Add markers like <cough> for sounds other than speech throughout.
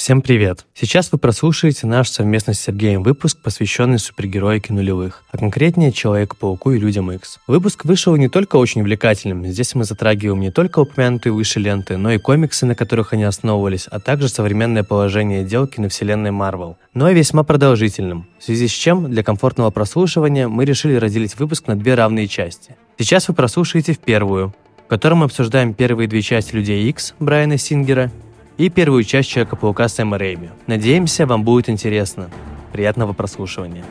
Всем привет! Сейчас вы прослушаете наш совместно с Сергеем выпуск, посвященный супергероике нулевых, а конкретнее Человеку-пауку и Людям Икс. Выпуск вышел не только очень увлекательным, здесь мы затрагиваем не только упомянутые выше ленты, но и комиксы, на которых они основывались, а также современное положение дел киновселенной Марвел, но и весьма продолжительным, в связи с чем для комфортного прослушивания мы решили разделить выпуск на две равные части. Сейчас вы прослушаете в первую, в которой мы обсуждаем первые две части Людей Икс Брайана Сингера и первую часть Человека-паука Сэма Рэйми. Надеемся, вам будет интересно. Приятного прослушивания.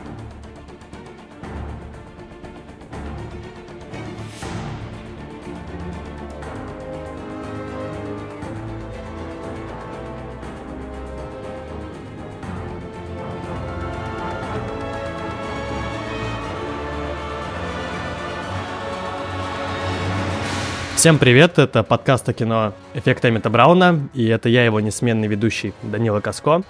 Всем привет, это подкаст о кино «Эффект Эмита Брауна», и это я, его несменный ведущий Данила Каско.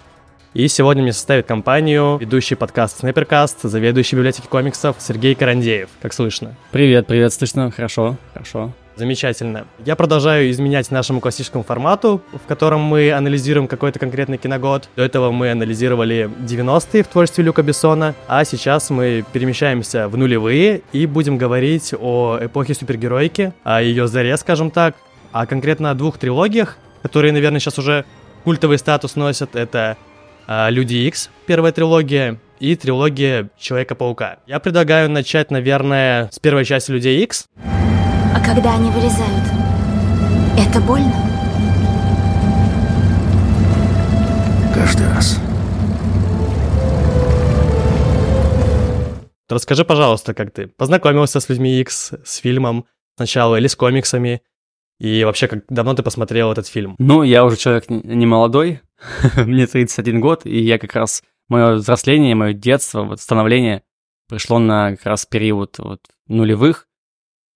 И сегодня мне составит компанию ведущий подкаст Снайперкаст, заведующий библиотеки комиксов Сергей Карандеев, как слышно. Привет, привет, слышно, хорошо, хорошо. Замечательно. Я продолжаю изменять нашему классическому формату, в котором мы анализируем какой-то конкретный киногод. До этого мы анализировали 90-е в творчестве Люка Бессона, а сейчас мы перемещаемся в нулевые и будем говорить о эпохе супергеройки, о ее заре, скажем так, а конкретно о двух трилогиях, которые, наверное, сейчас уже культовый статус носят. Это а, Люди Икс, первая трилогия, и трилогия Человека-паука. Я предлагаю начать, наверное, с первой части Людей Икс. А когда они вырезают, это больно? Каждый раз. Расскажи, пожалуйста, как ты познакомился с людьми X, с фильмом сначала или с комиксами, и вообще, как давно ты посмотрел этот фильм? Ну, я уже человек не молодой, <laughs> мне 31 год, и я как раз, мое взросление, мое детство, вот становление пришло на как раз период вот нулевых,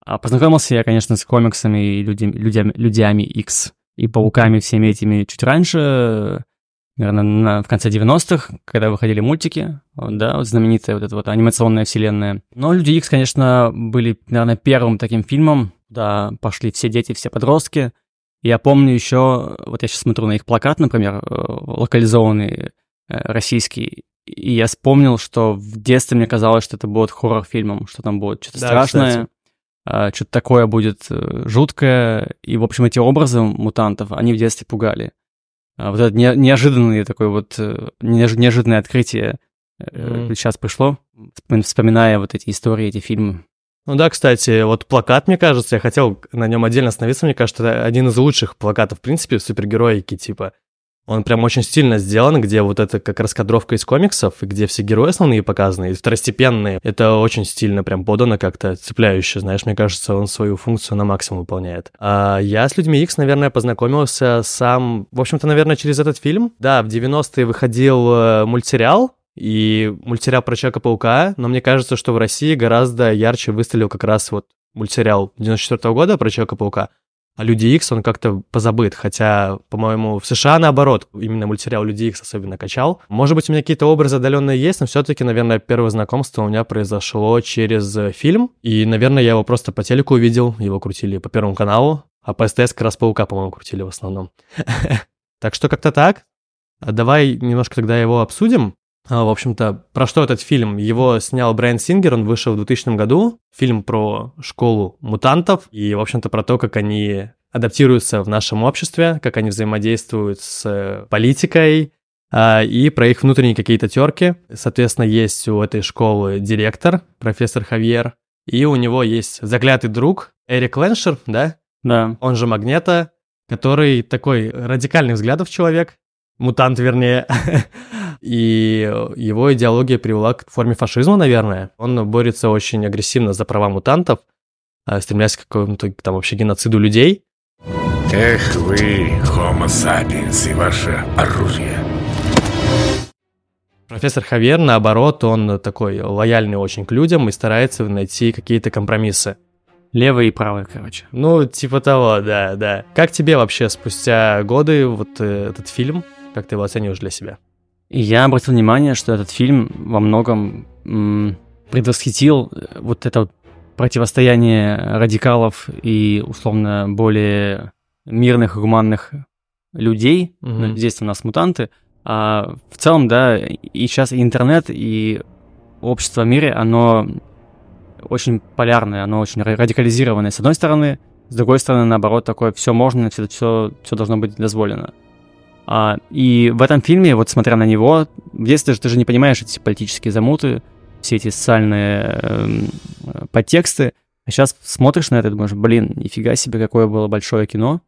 а познакомился я, конечно, с комиксами и людям, людям, людьми X и пауками всеми этими чуть раньше, наверное, на, в конце 90-х, когда выходили мультики, да, вот знаменитая вот эта вот анимационная вселенная. Но Люди X, конечно, были, наверное, первым таким фильмом, да, пошли все дети, все подростки. Я помню еще, вот я сейчас смотрю на их плакат, например, э, локализованный э, российский, и я вспомнил, что в детстве мне казалось, что это будет хоррор-фильмом, что там будет что-то да, страшное. Кстати. А, что-то такое будет э, жуткое. И, в общем, эти образы мутантов, они в детстве пугали. А вот это не, неожиданное такое вот э, неожиданное открытие mm. сейчас пришло, вспоминая вот эти истории, эти фильмы. Ну да, кстати, вот плакат, мне кажется, я хотел на нем отдельно остановиться, мне кажется, это один из лучших плакатов, в принципе, супергероики, типа, он прям очень стильно сделан, где вот это как раскадровка из комиксов, где все герои основные показаны, и второстепенные. Это очень стильно прям подано как-то, цепляюще, знаешь, мне кажется, он свою функцию на максимум выполняет. А я с Людьми X, наверное, познакомился сам, в общем-то, наверное, через этот фильм. Да, в 90-е выходил э, мультсериал, и мультсериал про Человека-паука, но мне кажется, что в России гораздо ярче выстрелил как раз вот мультсериал 94 -го года про Человека-паука, а Люди Икс, он как-то позабыт, хотя, по-моему, в США наоборот, именно мультсериал Люди Икс особенно качал. Может быть, у меня какие-то образы отдаленные есть, но все-таки, наверное, первое знакомство у меня произошло через э, фильм, и, наверное, я его просто по телеку увидел, его крутили по Первому каналу, а по СТС как раз Паука, по-моему, крутили в основном. <laughs> Так что как-то так. А давай немножко тогда его обсудим. А, в общем-то, про что этот фильм? Его снял Брайан Сингер, он вышел в 2000 году. Фильм про школу мутантов и, в общем-то, про то, как они адаптируются в нашем обществе, как они взаимодействуют с политикой, а, и про их внутренние какие-то терки. Соответственно, есть у этой школы директор, профессор Хавьер, и у него есть заклятый друг Эрик Леншер, да? Да. Он же Магнета, который такой радикальных взглядов человек, мутант, вернее, <laughs> и его идеология привела к форме фашизма, наверное. Он борется очень агрессивно за права мутантов, а, стремлясь к какому-то там вообще геноциду людей. Эх вы, Homo sapiens и ваше оружие. Профессор Хавьер, наоборот, он такой лояльный очень к людям и старается найти какие-то компромиссы. Левый и правый, короче. Ну, типа того, да, да. Как тебе вообще спустя годы вот э, этот фильм? Как ты его оцениваешь для себя? Я обратил внимание, что этот фильм во многом м, предвосхитил э, вот это противостояние радикалов и условно более мирных, гуманных людей, Мгм. ну, здесь у нас мутанты, а в целом, да, и сейчас и интернет, и общество в мире, оно очень полярное, оно очень ра- радикализированное, с одной стороны, с другой стороны, наоборот, такое все можно, все, все, должно быть дозволено. А, и в этом фильме, вот смотря на него, детстве же ты же не понимаешь эти политические замуты, все эти социальные э, подтексты, а сейчас смотришь на это и думаешь, блин, нифига себе, какое было большое кино.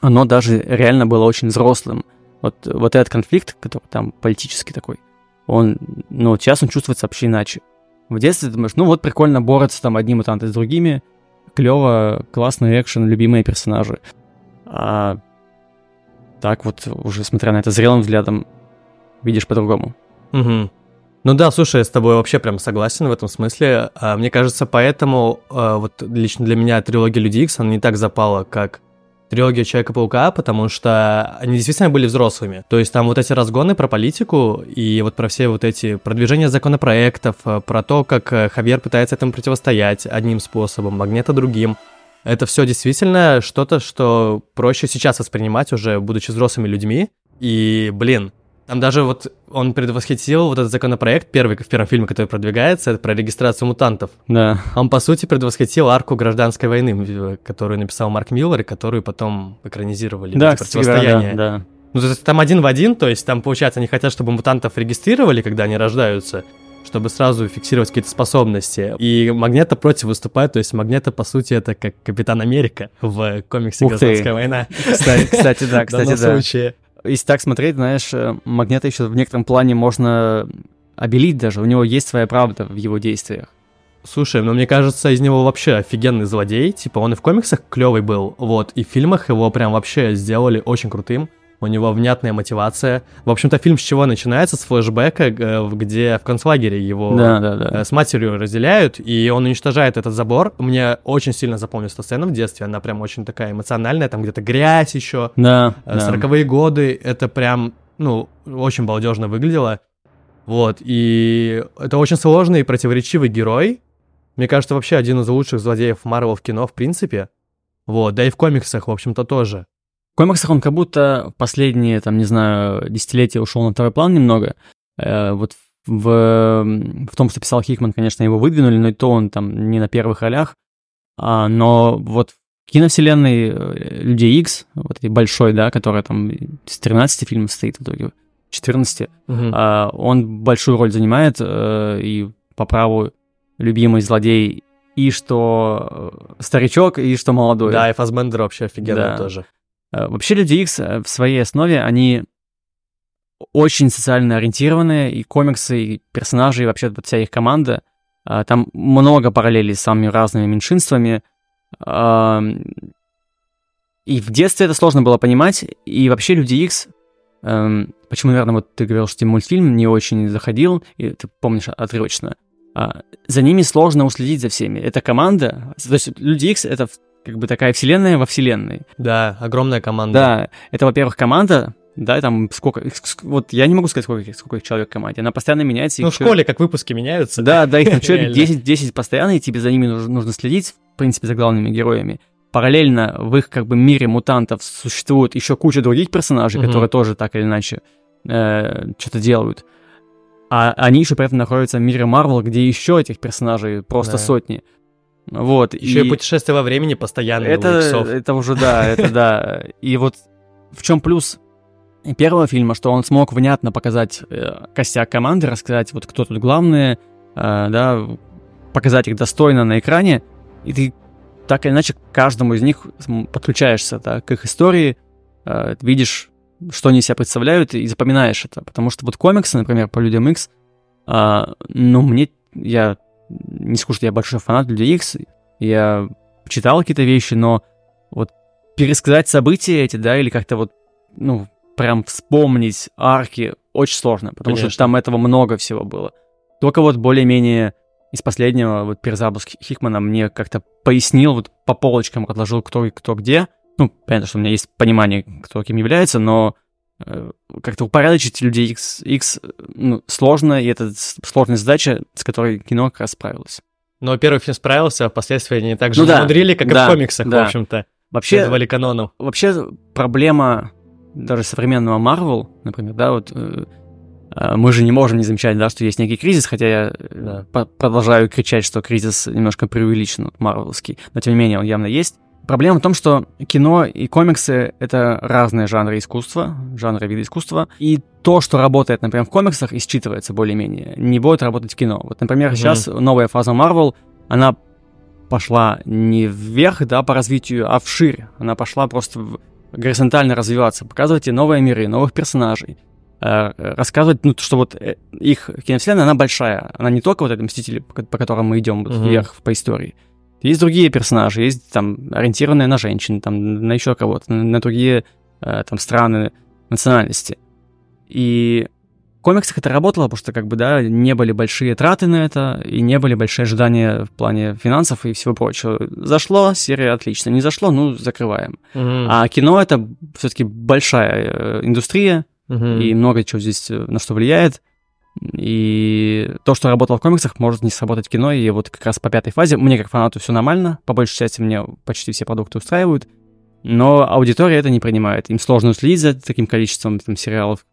Оно даже реально было очень взрослым. Вот, вот этот конфликт, который там политический такой, он, ну, вот сейчас он чувствуется вообще иначе. В детстве ты думаешь, ну вот прикольно борются там одни мутанты с другими, клево, классный экшен, любимые персонажи. А так вот, уже смотря на это зрелым взглядом, видишь по-другому. Мгм. Ну да, слушай, я с тобой вообще прям согласен в этом смысле. А, Мне кажется, поэтому а, вот лично для меня трилогия Люди Икс, она не так запала, как трилогия Человека-паука, потому что они действительно были взрослыми. То есть там вот эти разгоны про политику и вот про все вот эти продвижения законопроектов, а, про то, как э, Хавьер пытается этому противостоять одним способом, Магнета другим. Это все действительно что-то, что проще сейчас воспринимать уже, будучи взрослыми людьми. И, блин, там даже вот он предвосхитил вот этот законопроект, первый в первом фильме, который продвигается, это про регистрацию мутантов. Да. Он, по сути, предвосхитил арку гражданской войны, которую написал Марк Миллер, и которую потом экранизировали. Да, кстати, говоря, да, да. Ну, то есть там один в один, то есть там, получается, они хотят, чтобы мутантов регистрировали, когда они рождаются, чтобы сразу фиксировать какие-то способности. И Магнета против выступает, то есть Магнета, по сути, это как Капитан Америка в комиксе Ух ты. «Гражданская война». Кстати, кстати, да, кстати, да. случае. Если так смотреть, знаешь, э, Магнета еще в некотором плане можно обелить даже. У него есть своя правда в его действиях. Слушай, ну мне кажется, из него вообще офигенный злодей. Типа, он и в комиксах клевый был, вот, и в фильмах его прям вообще сделали очень крутым. У него внятная мотивация. В общем-то, фильм с чего начинается? С флешбека, э, где в концлагере его Да, да, да. э, с матерью разделяют, и он уничтожает этот забор. Мне очень сильно запомнилась эта сцена в детстве, она прям очень такая эмоциональная, там где-то грязь еще, Да, э, да. сороковые годы, это прям, ну, очень балдежно выглядело. Вот, и это очень сложный и противоречивый герой. Мне кажется, вообще один из лучших злодеев Марвел в кино, в принципе. Вот, да и в комиксах, в общем-то, тоже. В комиксах он как будто последние, там, не знаю, десятилетия ушел на второй план немного. Э, вот в, в том, что писал Хикман, конечно, его выдвинули, но и то он там не на первых ролях. А, но вот в киновселенной э, Людей Икс, вот этой большой, да, которая там с 13 фильмов стоит в итоге, 14, Мгм. а, он большую роль занимает, э, и по праву любимый злодей и что э, старичок, и что молодой. Да, и Фасбендер вообще офигенный Да. тоже. Э, Вообще Люди Икс э, в своей основе, они очень социально ориентированные, и комиксы, и персонажи, и вообще вот вся их команда. а, Там много параллелей с самыми разными меньшинствами. ам, И в детстве это сложно было понимать, и вообще Люди Икс, эм, почему, наверное, вот ты говорил, что тебе мультфильм не очень заходил, и ты помнишь отрывочно, а, за ними сложно уследить за всеми. Это команда, то есть Люди Икс — это как бы такая вселенная во вселенной. Да, огромная команда. Да, это, во-первых, команда, да, там сколько, вот я не могу сказать, сколько, их- сколько их человек в команде, она постоянно меняется. Ну, в школе как выпуски меняются. Да, да, их там человек Реально. 10, 10 постоянно, и тебе за ними нужно, нужно следить, в принципе, за главными героями. Параллельно в их как бы мире мутантов существует еще куча других персонажей, Мгм. которые тоже так или иначе э, что-то делают. А они еще при этом находятся в мире Марвел, где еще этих персонажей просто Да. сотни. Вот. Еще и, путешествие во времени постоянно Это, это уже да, это да. И вот в чем плюс первого фильма, что он смог внятно показать э, костяк команды, рассказать, вот кто тут главные, э, да, показать их достойно на экране, и ты так или иначе к каждому из них подключаешься да, к их истории, э, видишь, что они себя представляют, и запоминаешь это. Потому что вот комиксы, например, по Людям X, а, ну, мне, я не скажу, что я большой фанат Людей X, я читал какие-то вещи, но вот пересказать события эти, да, или как-то вот, ну, прям вспомнить арки очень сложно, потому что Конечно. там этого много всего было. Только вот более-менее из последнего, вот перезапуск Хикмана мне как-то пояснил, вот по полочкам разложил, кто и кто где. Ну, понятно, что у меня есть понимание, кто кем является, но как-то упорядочить людей X, X ну, сложно, и это сложная задача, с которой кино как раз справилось. Но первый фильм справился, а впоследствии они так же Ну да, мудрили, как и да, в комиксах, да. в общем-то. Вообще, Следовали канону. вообще проблема даже современного Marvel, например, да, вот э, э, мы же не можем не замечать, да, что есть некий кризис, хотя я э, Да. по- продолжаю кричать, что кризис немножко преувеличен, марвеловский, но тем не менее он явно есть. Проблема в том, что кино и комиксы — это разные жанры искусства, жанры вида искусства, и то, что работает, например, в комиксах, и считывается более-менее, не будет работать в кино. Вот, например, Мгм. сейчас новая фаза Marvel, она пошла не вверх, да, по развитию, а вширь. Она пошла просто в- горизонтально развиваться, показывать тебе новые миры, новых персонажей, э, рассказывать, ну, что вот э, их киновселенная, она большая, она не только вот это Мстители, по, по которым мы идем вот Мгм. вверх по истории. Есть другие персонажи, есть там ориентированные на женщин, там на еще кого-то, на, на другие э, там страны, национальности. И в комиксах это работало, потому что как бы, да, не были большие траты на это, и не были большие ожидания в плане финансов и всего прочего. Зашло, серия отлично, не зашло, ну, закрываем. Мгм. А кино это все-таки большая э, индустрия, Мгм. и много чего здесь э, на что влияет. И то, что работало в комиксах, может не сработать в кино. И вот как раз по пятой фазе мне как фанату все нормально. По большей части мне почти все продукты устраивают. Но аудитория это не принимает. Им сложно уследить за таким количеством там, сериалов.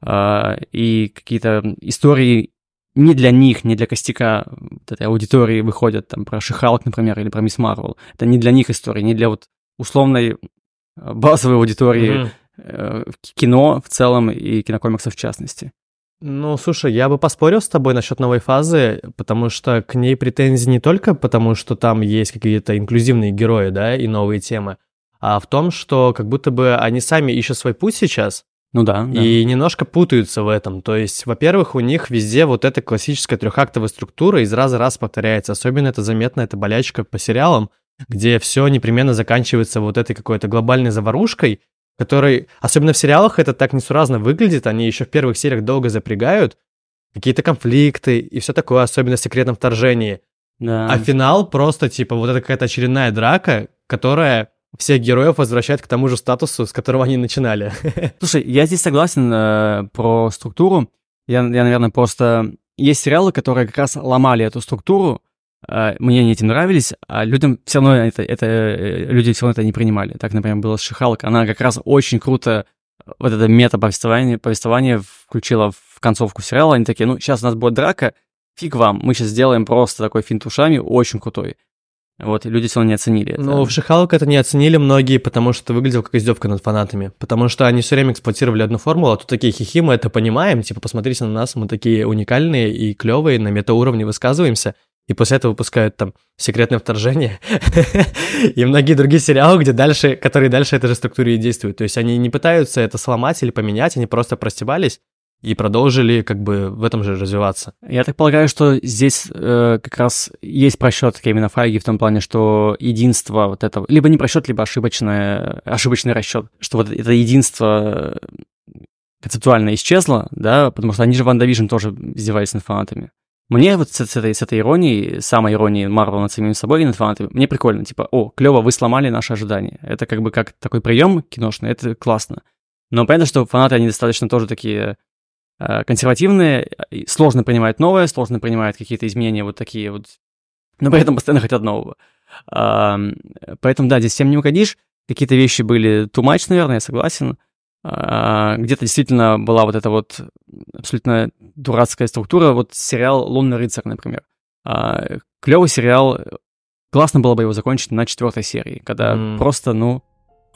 А, и какие-то истории не для них, не для костяка вот этой аудитории выходят, там, про Шихалк, например, или про Мисс Марвел. Это не для них истории, не для вот условной э, базовой аудитории э, в кино в целом и кинокомиксов в частности. Ну, слушай, я бы поспорил с тобой насчет новой фазы, потому что к ней претензии не только потому, что там есть какие-то инклюзивные герои, да, и новые темы, а в том, что как будто бы они сами ищут свой путь сейчас Ну да, да. и немножко путаются в этом. То есть, во-первых, у них везде вот эта классическая трехактовая структура из раза в раз повторяется. Особенно это заметно, это болячка по сериалам, где все непременно заканчивается вот этой какой-то глобальной заварушкой, которой, особенно в сериалах, это так несуразно выглядит, они еще в первых сериях долго запрягают, какие-то конфликты и все такое, особенно в секретном вторжении. Да. А финал просто, типа, вот это какая-то очередная драка, которая всех героев возвращает к тому же статусу, с которого они начинали. <laughs> Слушай, я здесь согласен э, про структуру. Я, я, наверное, просто... Есть сериалы, которые как раз ломали эту структуру, мне они эти нравились, а людям все равно это, это э, люди все равно это не принимали. Так, например, было с Шихалк. Она как раз очень круто вот это мета-повествование повествование включила в концовку сериала. Они такие, ну, сейчас у нас будет драка, фиг вам, мы сейчас сделаем просто такой финт ушами, очень крутой. Вот, люди все равно не оценили. Ну, в Шихалк это не оценили многие, потому что это выглядело как издевка над фанатами. Потому что они все время эксплуатировали одну формулу, а тут такие хихи, мы это понимаем, типа, посмотрите на нас, мы такие уникальные и клевые, на метауровне высказываемся. И после этого выпускают там секретное вторжение <laughs> и многие другие сериалы, где дальше, которые дальше этой же структуре и действуют. То есть они не пытаются это сломать или поменять, они просто простебались и продолжили как бы в этом же развиваться. Я так полагаю, что здесь э, как раз есть просчет Кевина Файги в том плане, что единство вот этого, либо не просчет, либо ошибочное, ошибочный расчет, что вот это единство э, концептуально исчезло, да, потому что они же в WandaVision тоже издевались над фанатами. Мне вот с, с этой, с этой иронией, самой иронией Марвел над самим собой и над фанатами, мне прикольно, типа, о, клево, вы сломали наши ожидания. Это как бы как такой прием киношный, это классно. Но понятно, что фанаты, они достаточно тоже такие э, консервативные, сложно принимают новое, сложно принимают какие-то изменения вот такие вот, но при этом постоянно хотят нового. А, поэтому, да, здесь всем не угодишь. Какие-то вещи были too much, наверное, я согласен. А, где-то действительно была вот эта вот абсолютно дурацкая структура. Вот сериал «Лунный рыцарь», например. А, клевый сериал. Классно было бы его закончить на четвертой серии, когда М. просто, ну,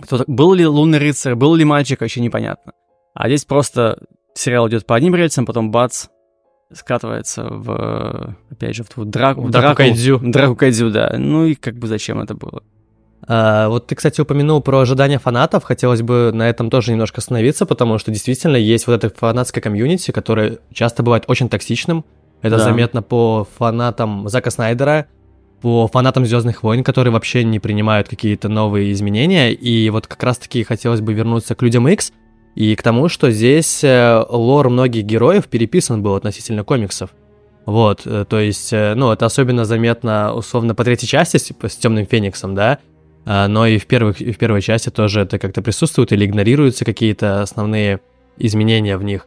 кто-то... Был ли лунный рыцарь, был ли мальчик, вообще непонятно. А здесь просто сериал идет по одним рельсам, потом бац, скатывается в, опять же, в ту драку. В драку кайдзю. Драку кайдзю, да. Ну и как бы зачем это было? А, вот ты, кстати, упомянул про ожидания фанатов. Хотелось бы на этом тоже немножко остановиться, потому что действительно есть вот это фанатское комьюнити, которое часто бывает очень токсичным. Это Да. заметно по фанатам Зака Снайдера, по фанатам Звездных войн, которые вообще не принимают какие-то новые изменения. И вот как раз-таки хотелось бы вернуться к людям X и к тому, что здесь э, лор многих героев переписан был относительно комиксов. Вот, э, то есть, э, ну, это особенно заметно, условно, по третьей части с, с Темным Фениксом, да, но и в, первых, и в первой части тоже это как-то присутствует или игнорируются какие-то основные изменения в них.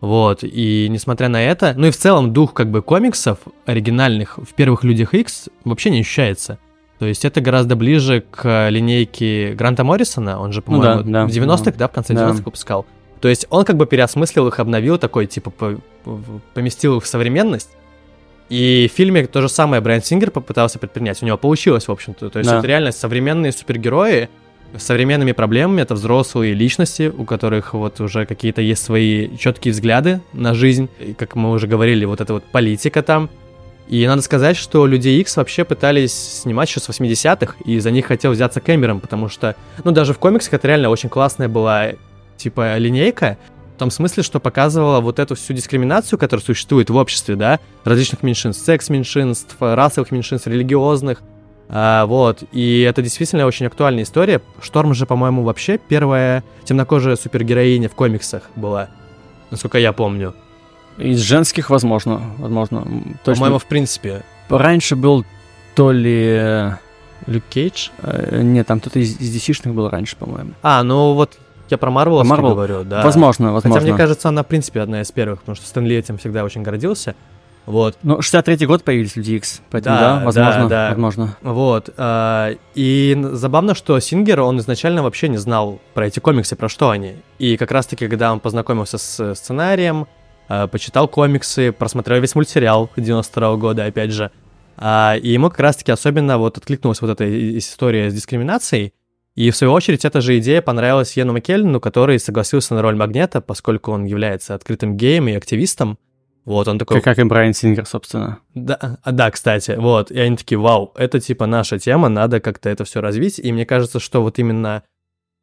Вот, и несмотря на это, ну и в целом дух как бы комиксов оригинальных в первых Людях X вообще не ощущается. То есть это гораздо ближе к линейке Гранта Моррисона, он же, Ну по-моему, да, да, в 90-х, да, в конце Да. 90-х выпускал. То есть он как бы переосмыслил их, обновил такой, типа, по- поместил их в современность. И в фильме то же самое Брайан Сингер попытался предпринять. У него получилось, в общем-то. То есть Да. это реально современные супергерои с современными проблемами. Это взрослые личности, у которых вот уже какие-то есть свои четкие взгляды на жизнь. И, как мы уже говорили, вот эта вот политика там. И надо сказать, что Люди Икс вообще пытались снимать еще с 80-х, и за них хотел взяться Кэмерон, потому что, ну, даже в комиксах это реально очень классная была, типа, линейка, том смысле, что показывала вот эту всю дискриминацию, которая существует в обществе, да, различных меньшинств, секс-меньшинств, расовых меньшинств, религиозных, а, вот, и это действительно очень актуальная история. Шторм же, по-моему, вообще первая темнокожая супергероиня в комиксах была, насколько я помню. Из женских, возможно, возможно. Точно. По-моему, в принципе. Раньше был то ли... э, Люк Кейдж? э, Нет, там кто-то из, из DC-шных был раньше, по-моему. А, ну вот я про Марвел Marvel? говорю, да. Возможно, возможно. Хотя мне кажется, она, в принципе, одна из первых, потому что Стэн Ли этим всегда очень гордился. Вот. Ну, 63-й год появились Люди Икс, поэтому Да, да, возможно, да, да. возможно. Вот. а, И забавно, что Сингер, он изначально вообще не знал про эти комиксы, про что они. И как раз-таки, когда он познакомился с сценарием, а, почитал комиксы, просмотрел весь мультсериал 92 года, опять же, а, и ему как раз-таки особенно вот откликнулась вот эта история с дискриминацией, и в свою очередь эта же идея понравилась Йену Маккельну, который согласился на роль Магнета, поскольку он является открытым геем и активистом. Вот, он такой... Как, как и Брайан Сингер, собственно. Да, а, да, кстати, вот, и они такие, вау, это типа наша тема, надо как-то это все развить, и мне кажется, что вот именно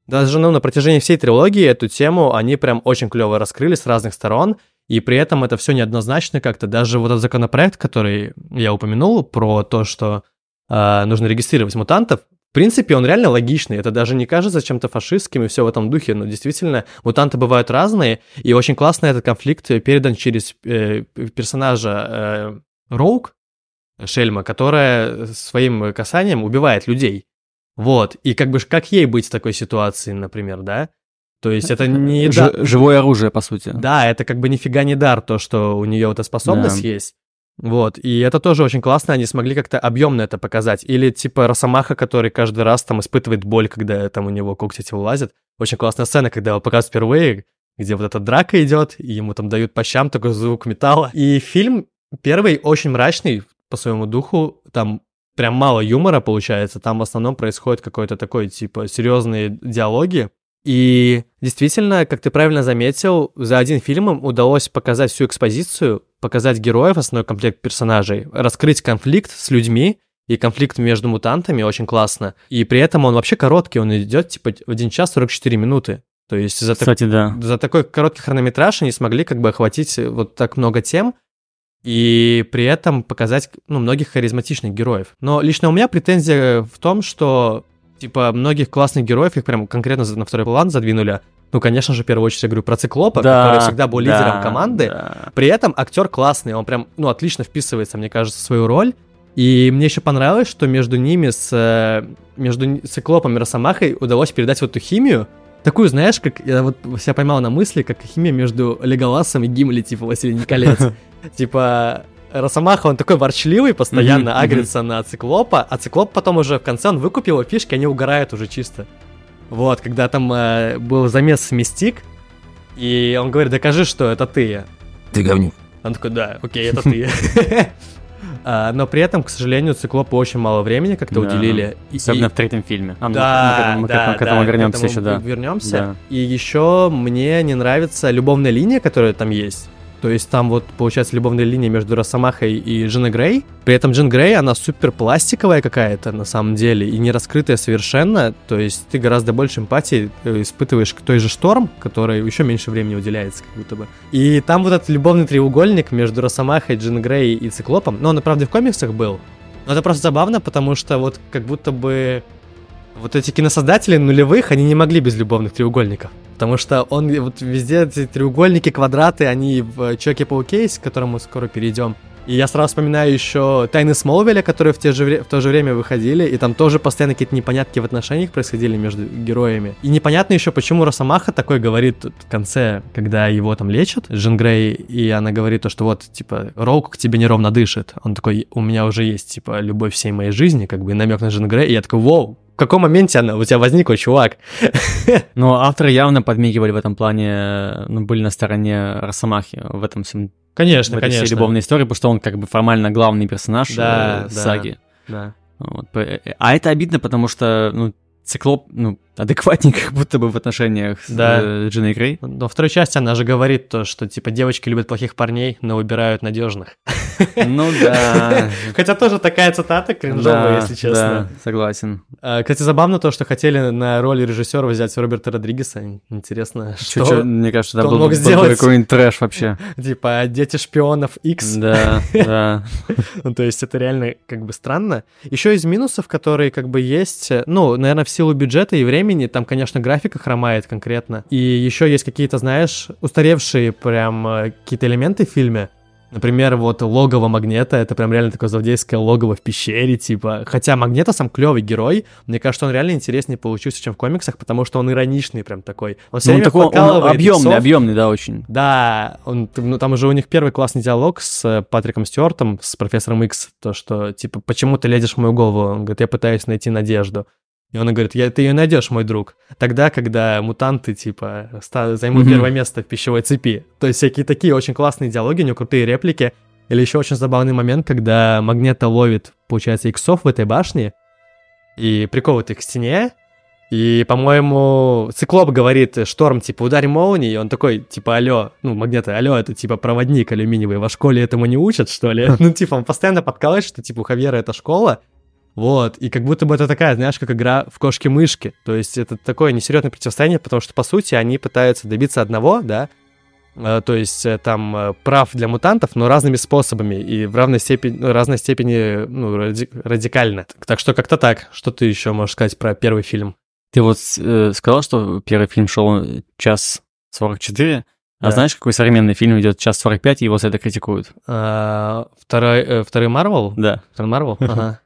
даже ну, на протяжении всей трилогии эту тему они прям очень клево раскрыли с разных сторон, и при этом это все неоднозначно как-то. Даже вот этот законопроект, который я упомянул про то, что а, нужно регистрировать мутантов, принципе, он реально логичный. Это даже не кажется чем-то фашистским и все в этом духе. Но действительно, мутанты бывают разные. И очень классно этот конфликт передан через э, персонажа э, Роук, Шельма, которая своим касанием убивает людей. Вот. И как бы как ей быть в такой ситуации, например, да? То есть это не... Ж- да- живое оружие, по сути. да, это как бы нифига не дар, то, что у нее эта способность Да. есть. Вот, и это тоже очень классно, они смогли как-то объемно это показать. Или типа Росомаха, который каждый раз там испытывает боль, когда там у него когти эти вылазят. Очень классная сцена, когда его показывают впервые, где вот эта драка идет, и ему там дают по щам такой звук металла. И фильм первый очень мрачный по своему духу, там прям мало юмора получается, там в основном происходит какой-то такой, типа, серьезные диалоги, и действительно, как ты правильно заметил, за один фильм им удалось показать всю экспозицию, показать героев, основной комплект персонажей, раскрыть конфликт с людьми и конфликт между мутантами очень классно. И при этом он вообще короткий, он идет типа в 1 час 44 минуты. То есть за, так- Кстати, да. за такой короткий хронометраж они смогли как бы охватить вот так много тем и при этом показать ну, многих харизматичных героев. Но лично у меня претензия в том, что типа многих классных героев их прям конкретно на второй план задвинули. Ну, конечно же, в первую очередь я говорю про Циклопа, который всегда был лидером да, команды. да. При этом актер классный, он прям, ну, отлично вписывается, мне кажется, в свою роль. И мне еще понравилось, что между ними, с, э, между Циклопом и Росомахой удалось передать вот эту химию, такую, знаешь, как я вот себя поймал на мысли, как химия между Леголасом и Гимли, типа «Властелин колец». <laughs> Типа, Росомаха, он такой ворчливый, постоянно Мгм, агрится на Циклопа, а Циклоп потом уже в конце, он выкупил его фишки, они угорают уже чисто. Вот, когда там э, был замес с Мистик, и он говорит, докажи, что это ты. Ты говнюк. Он такой, да, окей, это ты. <laughs> А, Но при этом, к сожалению, циклопу очень мало времени как-то Да. уделили. Особенно в третьем фильме. А, ну, да, мы, к этому- да, да, вернемся еще, да. Вернемся. Да. И еще мне не нравится любовная линия, которая там есть. То есть там вот получается любовная линия между Росомахой и Джиной Грей. При этом Джин Грей, она супер пластиковая какая-то на самом деле и не раскрытая совершенно. То есть ты гораздо больше эмпатии э, испытываешь к той же Шторм, которой еще меньше времени уделяется как будто бы. И там вот этот любовный треугольник между Росомахой, Джин Грей и Циклопом, но он, правда, в комиксах был. Но это просто забавно, потому что вот как будто бы вот эти киносоздатели нулевых, они не могли без любовных треугольников. Потому что он вот везде эти треугольники, квадраты, они в Человеке-пауке есть, к которому скоро перейдем. И я сразу вспоминаю еще «Тайны Смолвиля», которые в, те же в то же время выходили, и там тоже постоянно какие-то непонятки в отношениях происходили между героями. И непонятно еще, почему Росомаха такой говорит в конце, когда его там лечат, Джин Грей, и она говорит то, что вот, типа, Роук к тебе неровно дышит. Он такой, у меня уже есть, типа, любовь всей моей жизни, как бы, намек на Джин Грей, и я такой, вау, каком моменте она у тебя возникла, чувак? <laughs> Но авторы явно подмигивали в этом плане, ну, были на стороне Росомахи в этом всем Конечно, в этой всей конечно. любовной истории, потому что он как бы формально главный персонаж Да, э, да. саги. Да. Вот. П- э, А это обидно, потому что, ну, Циклоп, ну, адекватнее как будто бы в отношениях с Да. э, Джиной Грей. Но во второй части она же говорит то, что, типа, девочки любят плохих парней, но выбирают надежных. Ну <laughs> да. Хотя тоже такая цитата кринжовая, Да, если честно. Да, согласен. А, Кстати, забавно то, что хотели на роль режиссера взять Роберта Родригеса. Интересно, что, мне кажется, он был, мог сделать? какой-нибудь трэш вообще. <laughs> типа, дети шпионов X. Да, да. <laughs> Ну, то есть это реально как бы странно. Еще из минусов, которые как бы есть, э, ну, наверное, в силу бюджета и времени, там, конечно, графика хромает конкретно. И еще есть какие-то, знаешь, устаревшие прям э, какие-то элементы в фильме. Например, вот логово Магнета, это прям реально такое злодейское логово в пещере, типа. Хотя Магнета сам клевый герой, мне кажется, он реально интереснее получился, чем в комиксах, потому что он ироничный прям такой. Он всё Ну, время такой, он объемный, иксов. объемный, да, очень. Да, он, ну, там уже у них первый классный диалог с э, Патриком Стюартом, с профессором Икс, то, что, типа, почему ты лезешь в мою голову? Он говорит, я пытаюсь найти надежду. И он говорит, я, ты ее найдешь, мой друг. Тогда, когда мутанты, типа, займут Мгм. первое место в пищевой цепи. То есть всякие такие очень классные диалоги, у него крутые реплики. Или еще очень забавный момент, когда Магнета ловит, получается, иксов в этой башне и приковывает их к стене, и, по-моему, Циклоп говорит, Шторм, типа, ударь молнией, и он такой, типа, алло, ну, Магнета, алло, это, типа, проводник алюминиевый, во школе этому не учат, что ли? <laughs> Ну, типа, он постоянно подкалывает, что, типа, у Хавьера это школа, вот, и как будто бы это такая, знаешь, как игра в кошки-мышки, то есть это такое несерьезное противостояние, потому что, по сути, они пытаются добиться одного, да, Э, то есть э, там э, прав для мутантов, но разными способами и в равной степени, ну, разной степени ну, ради- радикально. Так что как-то так. Что ты еще можешь сказать про первый фильм? Ты вот э, сказал, что первый фильм шел час 44, а Да. знаешь, какой современный фильм идет час 45, и его за это критикуют? А, второй, э, второй Марвел? Да. Второй Марвел? <laughs> Ага.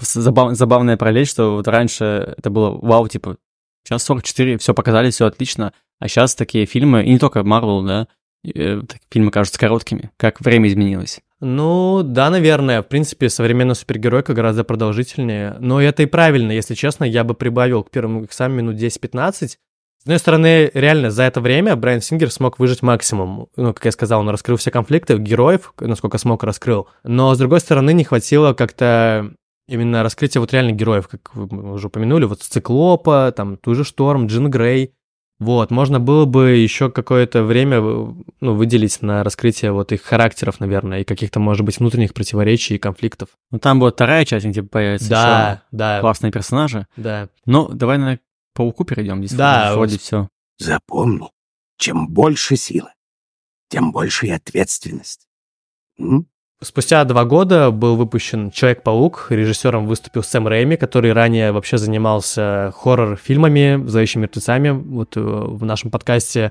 Забав- забавная параллель, что вот раньше это было вау, типа, час 44, все показали, все отлично, а сейчас такие фильмы, и не только Marvel, да, э, фильмы кажутся короткими, как время изменилось. Ну, да, наверное. В принципе, современная супергеройка гораздо продолжительнее. Но это и правильно, если честно. Я бы прибавил к первому иксам минут 10-15. С одной стороны, реально, за это время Брайан Сингер смог выжить максимум. Ну, как я сказал, он раскрыл все конфликты, героев, насколько смог, раскрыл. Но, с другой стороны, не хватило как-то именно раскрытия вот реальных героев, как вы уже упомянули, вот Циклопа, там, ту же Шторм, Джин Грей. Вот, можно было бы еще какое-то время э, ну, выделить на раскрытие вот их характеров, наверное, и каких-то, может быть, внутренних противоречий и конфликтов. Ну, там будет вторая часть, где появятся Да, ещё да, классные персонажи. да. Ну, давай, наверное, к Пауку перейдем. Здесь Да, вроде вот. все. Запомни, чем больше силы, тем больше и ответственность. М? Спустя два года был выпущен Человек-паук. Режиссером выступил Сэм Рэйми, который ранее вообще занимался хоррор-фильмами, зловещими мертвецами. Вот э, в нашем подкасте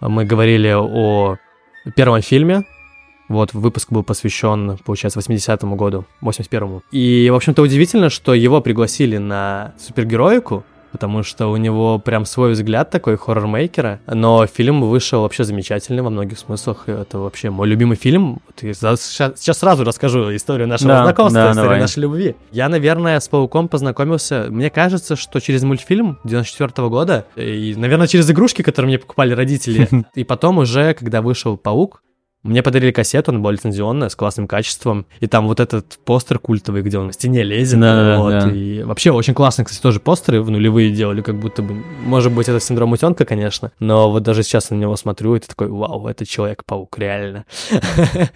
мы говорили о первом фильме. Вот, выпуск был посвящен, получается, 80-му году, 81-му. И, в общем-то, удивительно, что его пригласили на супергероику, потому что у него прям свой взгляд такой хоррор-мейкера. Но фильм вышел вообще замечательный во многих смыслах. Это вообще мой любимый фильм. Вот сейчас сразу расскажу историю нашего Да, знакомства, да, историю давай. нашей любви. Я, наверное, с Пауком познакомился, мне кажется, что через мультфильм 94 года, и, наверное, через игрушки, которые мне покупали родители. <laughs> И потом уже, когда вышел Паук, мне подарили кассету, она была лицензионная, с классным качеством. И там вот этот постер культовый, где он на стене лезет. Да-да-да, вот, да. И вообще очень классные, кстати, тоже постеры в нулевые делали, как будто бы... Может быть, это синдром утенка, конечно. Но вот даже сейчас на него смотрю, и ты такой, вау, это Человек-паук, реально.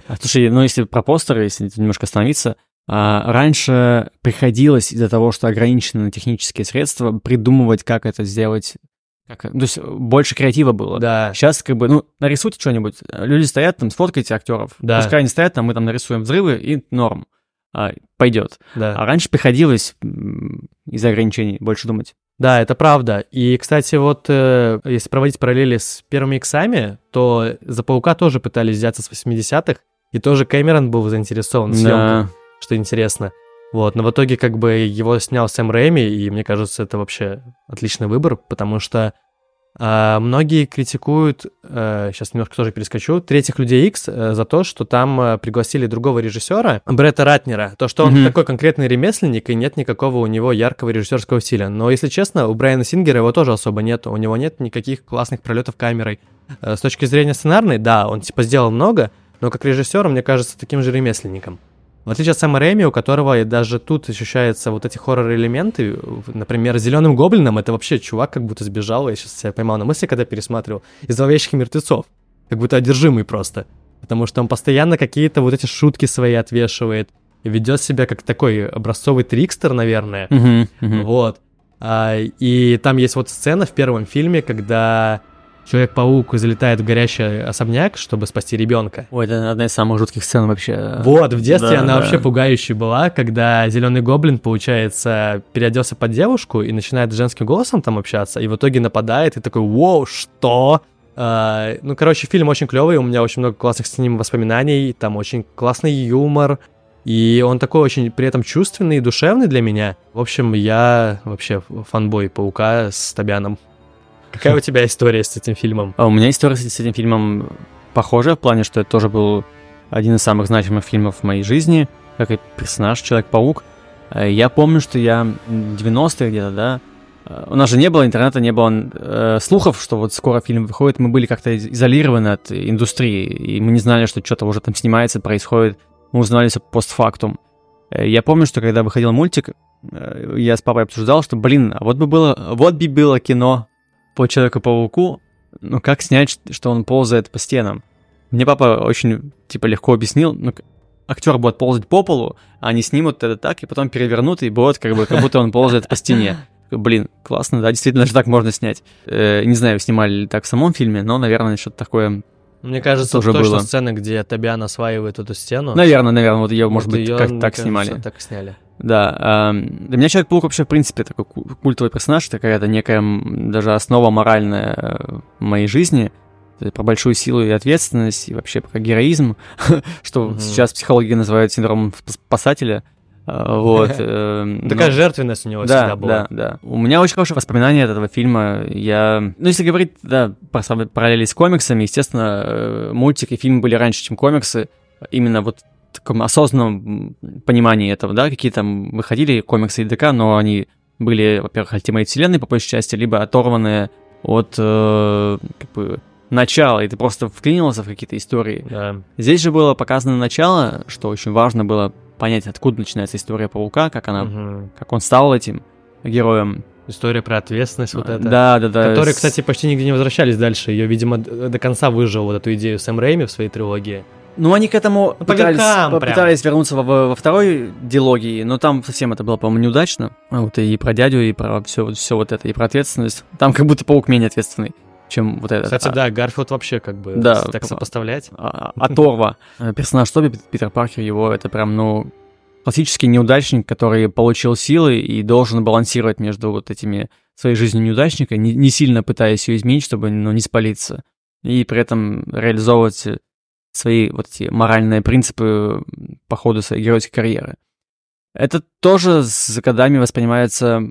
А, Слушай, ну если про постеры, если немножко остановиться, а, раньше приходилось из-за того, что ограничены технические средства, придумывать, как это сделать. Как, то есть больше креатива было. Да, Сейчас как бы, ну, нарисуйте что-нибудь. Люди стоят там, сфоткайте актеров. Да. Пускай они стоят там, мы там нарисуем взрывы, и норм. А, пойдет. да. А раньше приходилось из-за ограничений больше думать. Да, это правда. И, кстати, вот э, если проводить параллели с первыми иксами, то за Паука тоже пытались взяться с 80-х. И тоже Кэмерон был заинтересован в съемках, Да. что интересно. Вот, но в итоге как бы его снял Сэм Рэйми, и мне кажется, это вообще отличный выбор, потому что а, многие критикуют, сейчас немножко тоже перескочу, третьих людей X э, за то, что там э, пригласили другого режиссера, Бретта Ратнера, то, что он Мгм. такой конкретный ремесленник, и нет никакого у него яркого режиссерского стиля. Но, если честно, у Брайана Сингера его тоже особо нет, у него нет никаких классных пролетов камерой. Э, С точки зрения сценарной, да, он типа сделал много, но как режиссер, мне кажется, таким же ремесленником. В отличие от Сэма Рэйми, у которого и даже тут ощущаются вот эти хоррор-элементы, например, «Зеленым гоблином» это вообще чувак как будто сбежал, я сейчас себя поймал на мысли, когда пересматривал, из «Зловещих мертвецов», как будто одержимый просто, потому что он постоянно какие-то вот эти шутки свои отвешивает, ведет себя как такой образцовый трикстер, наверное, Мгм, мгм. вот. А, и там есть вот сцена в первом фильме, когда Человек-паук залетает в горящий особняк, чтобы спасти ребенка. Ой, это одна из самых жутких сцен вообще. Вот, в детстве Да, она да. вообще пугающей была, когда зеленый гоблин, получается, переоделся под девушку и начинает женским голосом там общаться, и в итоге нападает, и такой, вау, что? А, ну, короче, фильм очень клевый, у меня очень много классных с ним воспоминаний, там очень классный юмор, и он такой очень при этом чувственный и душевный для меня. В общем, я вообще фанбой Паука с Тобяном. Какая у тебя история с этим фильмом? А у меня история с этим фильмом похожая в плане, что это тоже был один из самых значимых фильмов в моей жизни, как и персонаж Человек-паук. Э, Я помню, что я м, 90-е где-то, да, э, у нас же не было интернета, не было э, слухов, что вот скоро фильм выходит, мы были как-то из- изолированы от индустрии, и мы не знали, что что-то уже там снимается, происходит, мы узнали все постфактум. Э, Я помню, что когда выходил мультик, я с папой обсуждал, что, блин, а вот бы было, вот бы было кино по Человеку-пауку, ну как снять, что он ползает по стенам? Мне папа очень, типа, легко объяснил, ну, актер будет ползать по полу, а они снимут это так, и потом перевернут, и будет как бы, как будто он ползает по стене. Блин, классно, да, действительно же так можно снять. Э, не знаю, снимали ли так в самом фильме, но, наверное, что-то такое. Мне кажется, Тоже точно было. сцена, где Тобян осваивает эту стену. Наверное, наверное, вот ее, Вот может быть, её, как так снимали. Так сняли. Да, эм, для меня Человек-паук вообще, в принципе, такой ку- культовый персонаж, это какая-то некая даже основа моральная э, в моей жизни, про большую силу и ответственность, и вообще про героизм, <laughs> что Мгм. сейчас психологи называют синдромом сп- спасателя. Э, Вот. <laughs> эм, Такая ну, жертвенность у него да, всегда была. да, да. У меня очень хорошее воспоминание от этого фильма. Я, ну, если говорить, да, про параллели с комиксами, естественно, э, мультик и фильм были раньше, чем комиксы. Именно вот таком осознанном понимании этого, да, какие там выходили комиксы и ДК, но они были, во-первых, ультимейт вселенной по большей части, либо оторванные от э, как бы начала, и ты просто вклинился в какие-то истории. Да. Здесь же было показано начало, что очень важно было понять, откуда начинается история паука, как она Мгм. как он стал этим героем. История про ответственность вот это. Да, да, да. Которые, кстати, почти нигде не возвращались дальше. Ее, видимо, до конца выжил вот эту идею Сэм Рэйми в своей трилогии. Ну, они к этому Ну, по пытались, прям. пытались вернуться во, во второй диалогии, но там совсем это было, по-моему, неудачно. А Вот и про дядю, и про все, все вот это, и про ответственность. Там как будто паук менее ответственный, чем вот этот. Кстати, А- да, Гарфилд вообще как бы Да, так сопоставлять. а- оторва. <laughs> Э, Персонаж Тоби, Пит- Питер Паркер, его это прям, ну, классический неудачник, который получил силы и должен балансировать между вот этими своей жизнью неудачника, не, не сильно пытаясь ее изменить, чтобы ну, не спалиться, и при этом реализовывать свои вот эти моральные принципы по ходу своей геройской карьеры. Это тоже с годами воспринимается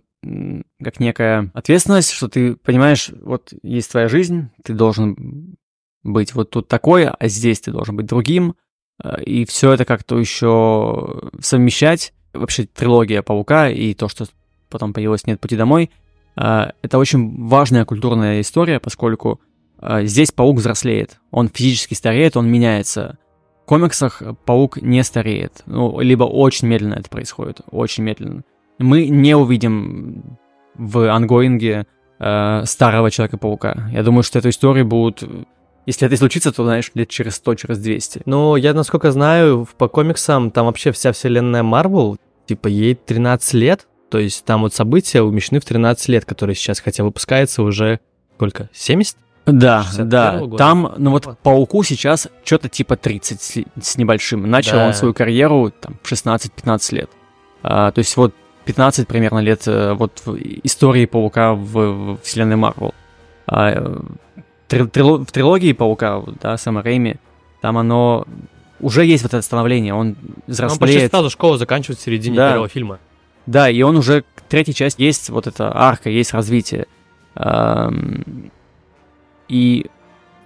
как некая ответственность, что ты понимаешь, вот есть твоя жизнь, ты должен быть вот тут такой, а здесь ты должен быть другим, э, и все это как-то еще совмещать. Вообще трилогия Паука и то, что потом появилось «Нет пути домой», э, это очень важная культурная история, поскольку здесь Паук взрослеет, он физически стареет, он меняется. В комиксах Паук не стареет, ну, либо очень медленно это происходит, очень медленно. Мы не увидим в ангоинге э, старого Человека-паука. Я думаю, что эту историю будут... Если это случится, то, знаешь, лет через 100, через 200. Ну, я, насколько знаю, по комиксам там вообще вся вселенная Марвел, типа, ей 13 лет, то есть там вот события умещены в 13 лет, которые сейчас, хотя выпускается уже сколько, 70? Да, 61-го да. года? Там, ну вот Вот. Пауку сейчас что-то типа 30 с, с небольшим. Начал Да. он свою карьеру там в 16-15 лет. А, то есть вот 15 примерно лет э, вот истории Паука в, в вселенной Марвел. А, э, три- трило- в трилогии Паука, да, Сэма Рэйми, там оно уже есть вот это становление, он Он почти взрослеет. сразу школу заканчивает в середине Да. первого фильма. Да, и он уже, третья часть, есть вот эта арка, есть развитие. И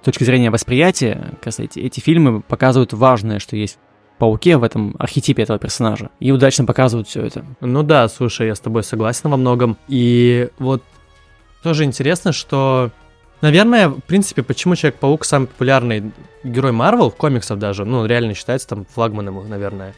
с точки зрения восприятия, сказать, эти фильмы показывают важное, что есть Пауке, в этом архетипе этого персонажа. И удачно показывают все это. Ну да, слушай, я с тобой согласен во многом. И вот тоже интересно, что, наверное, в принципе, почему Человек-паук самый популярный герой Марвел, в комиксах даже, ну, реально считается там флагманом, наверное.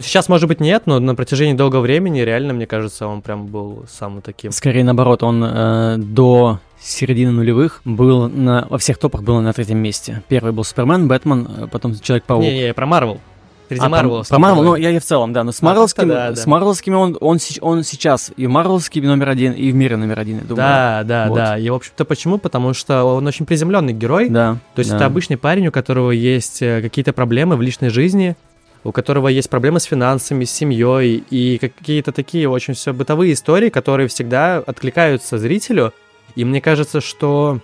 Сейчас, может быть, нет, но на протяжении долгого времени, реально, мне кажется, он прям был самым таким. Скорее наоборот, он э, до середины нулевых был на, во всех топах был на третьем месте. Первый был Супермен, Бэтмен, э, потом Человек-паук. Не-не, про Марвел. Среди А, про- Марвел. Про Марвел, ну, я и в целом, да. Но с А, Марвелскими, да, да. с Марвелскими он, он, он сейчас и Марвелский номер один, и в мире номер один, я думаю. Да, да, Вот. да. И, в общем-то, почему? Потому что он очень приземленный герой. Да. То есть да. это обычный парень, у которого есть э, какие-то проблемы в личной жизни, у которого есть проблемы с финансами, с семьей и какие-то такие очень все бытовые истории, которые всегда откликаются зрителю. И мне кажется, что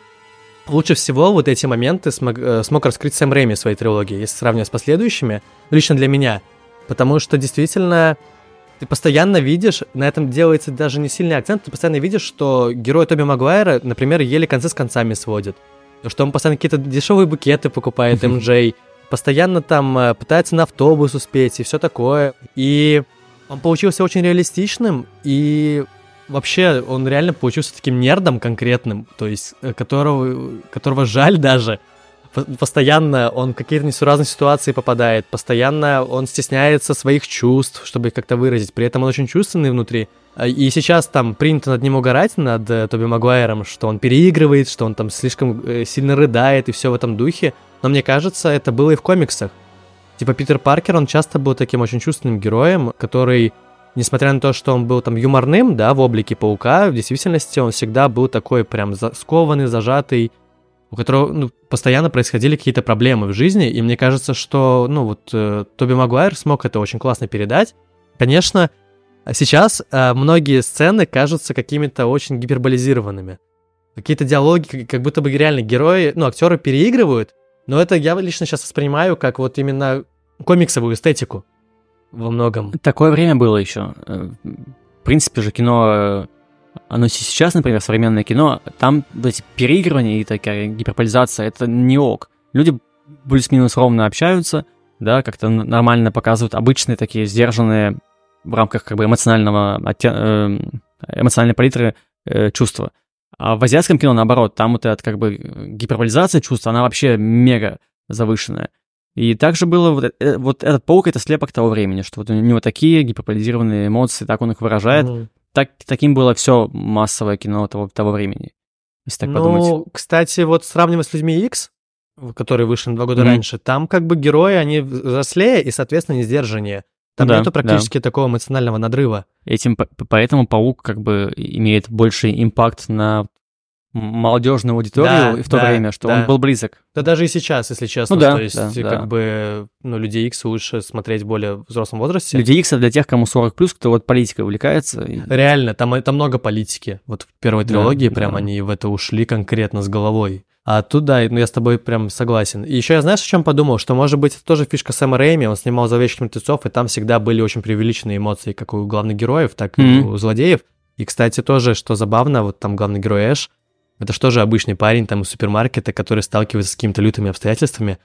лучше всего вот эти моменты смог, э, смог раскрыть Сэм Рэйми в своей трилогии, если сравнивать с последующими, лично для меня. Потому что действительно ты постоянно видишь, на этом делается даже не сильный акцент, ты постоянно видишь, что герой Тоби Магуайра, например, еле концы с концами сводит. То, что он постоянно какие-то дешевые букеты покупает, МJ, постоянно там э, пытается на автобус успеть и все такое. И он получился очень реалистичным, и вообще он реально получился таким нердом конкретным, то есть э, которого, которого жаль даже. По- Постоянно он в какие-то несуразные ситуации попадает, постоянно он стесняется своих чувств, чтобы их как-то выразить. При этом он очень чувственный внутри. А, И сейчас там принято над ним угорать, над э, Тоби Магуайром, что он переигрывает, что он там слишком э, сильно рыдает и все в этом духе. Но мне кажется, это было и в комиксах. Типа Питер Паркер, он часто был таким очень чувственным героем, который, несмотря на то, что он был там юморным, да, в облике паука, в действительности он всегда был такой прям скованный, зажатый, у которого ну, постоянно происходили какие-то проблемы в жизни, и мне кажется, что, ну, вот э, Тоби Магуайр смог это очень классно передать. Конечно, сейчас э, многие сцены кажутся какими-то очень гиперболизированными. Какие-то диалоги, как- будто бы реально герои, ну, актеры переигрывают, но это я лично сейчас воспринимаю как вот именно комиксовую эстетику во многом. Такое время было еще. Э, В принципе же кино, э, оно се- сейчас, например, современное кино, там эти переигрывания и такая гиперполизация, это не ок. Люди плюс-минус ровно общаются, да, как-то нормально показывают обычные такие сдержанные в рамках как бы эмоционального эм, эмоциональной палитры э, чувства. А в азиатском кино, наоборот, там вот эта как бы э, гиперболизация чувств, она вообще мега завышенная. И также было вот, э- вот этот паук это слепок того времени, что вот у него такие гиперполизированные эмоции, так он их выражает. Мгм. Так, таким было все массовое кино того, того времени. Если так ну, подумать. кстати, вот сравнивая с людьми X, которые вышли на два года Мгм. раньше, там как бы герои, они взрослее и, соответственно, не сдержаннее. Там Да, нету практически такого эмоционального надрыва. Этим, по- поэтому паук как бы имеет больший импакт на молодежную аудиторию Да, в то да, время, что да. он был близок. Да даже и сейчас, если честно. Ну да, То есть, да, и да. как бы, ну, Людей X лучше смотреть в более взрослом возрасте. Люди Икс для тех, кому 40 плюс, кто вот политикой увлекается. Реально, там, там много политики. Вот в первой Да, трилогии прям да. они в это ушли конкретно с головой. А тут, да, ну я с тобой прям согласен. И еще я знаешь, о чем подумал? Что, может быть, это тоже фишка Сэма Рэйми, он снимал «Зловещих мертвецов», и там всегда были очень преувеличенные эмоции, как у главных героев, так и Мгм. у злодеев. И, кстати, тоже, что забавно, вот там главный герой Эш, это же тоже обычный парень там из супермаркета, который сталкивается с какими-то лютыми обстоятельствами.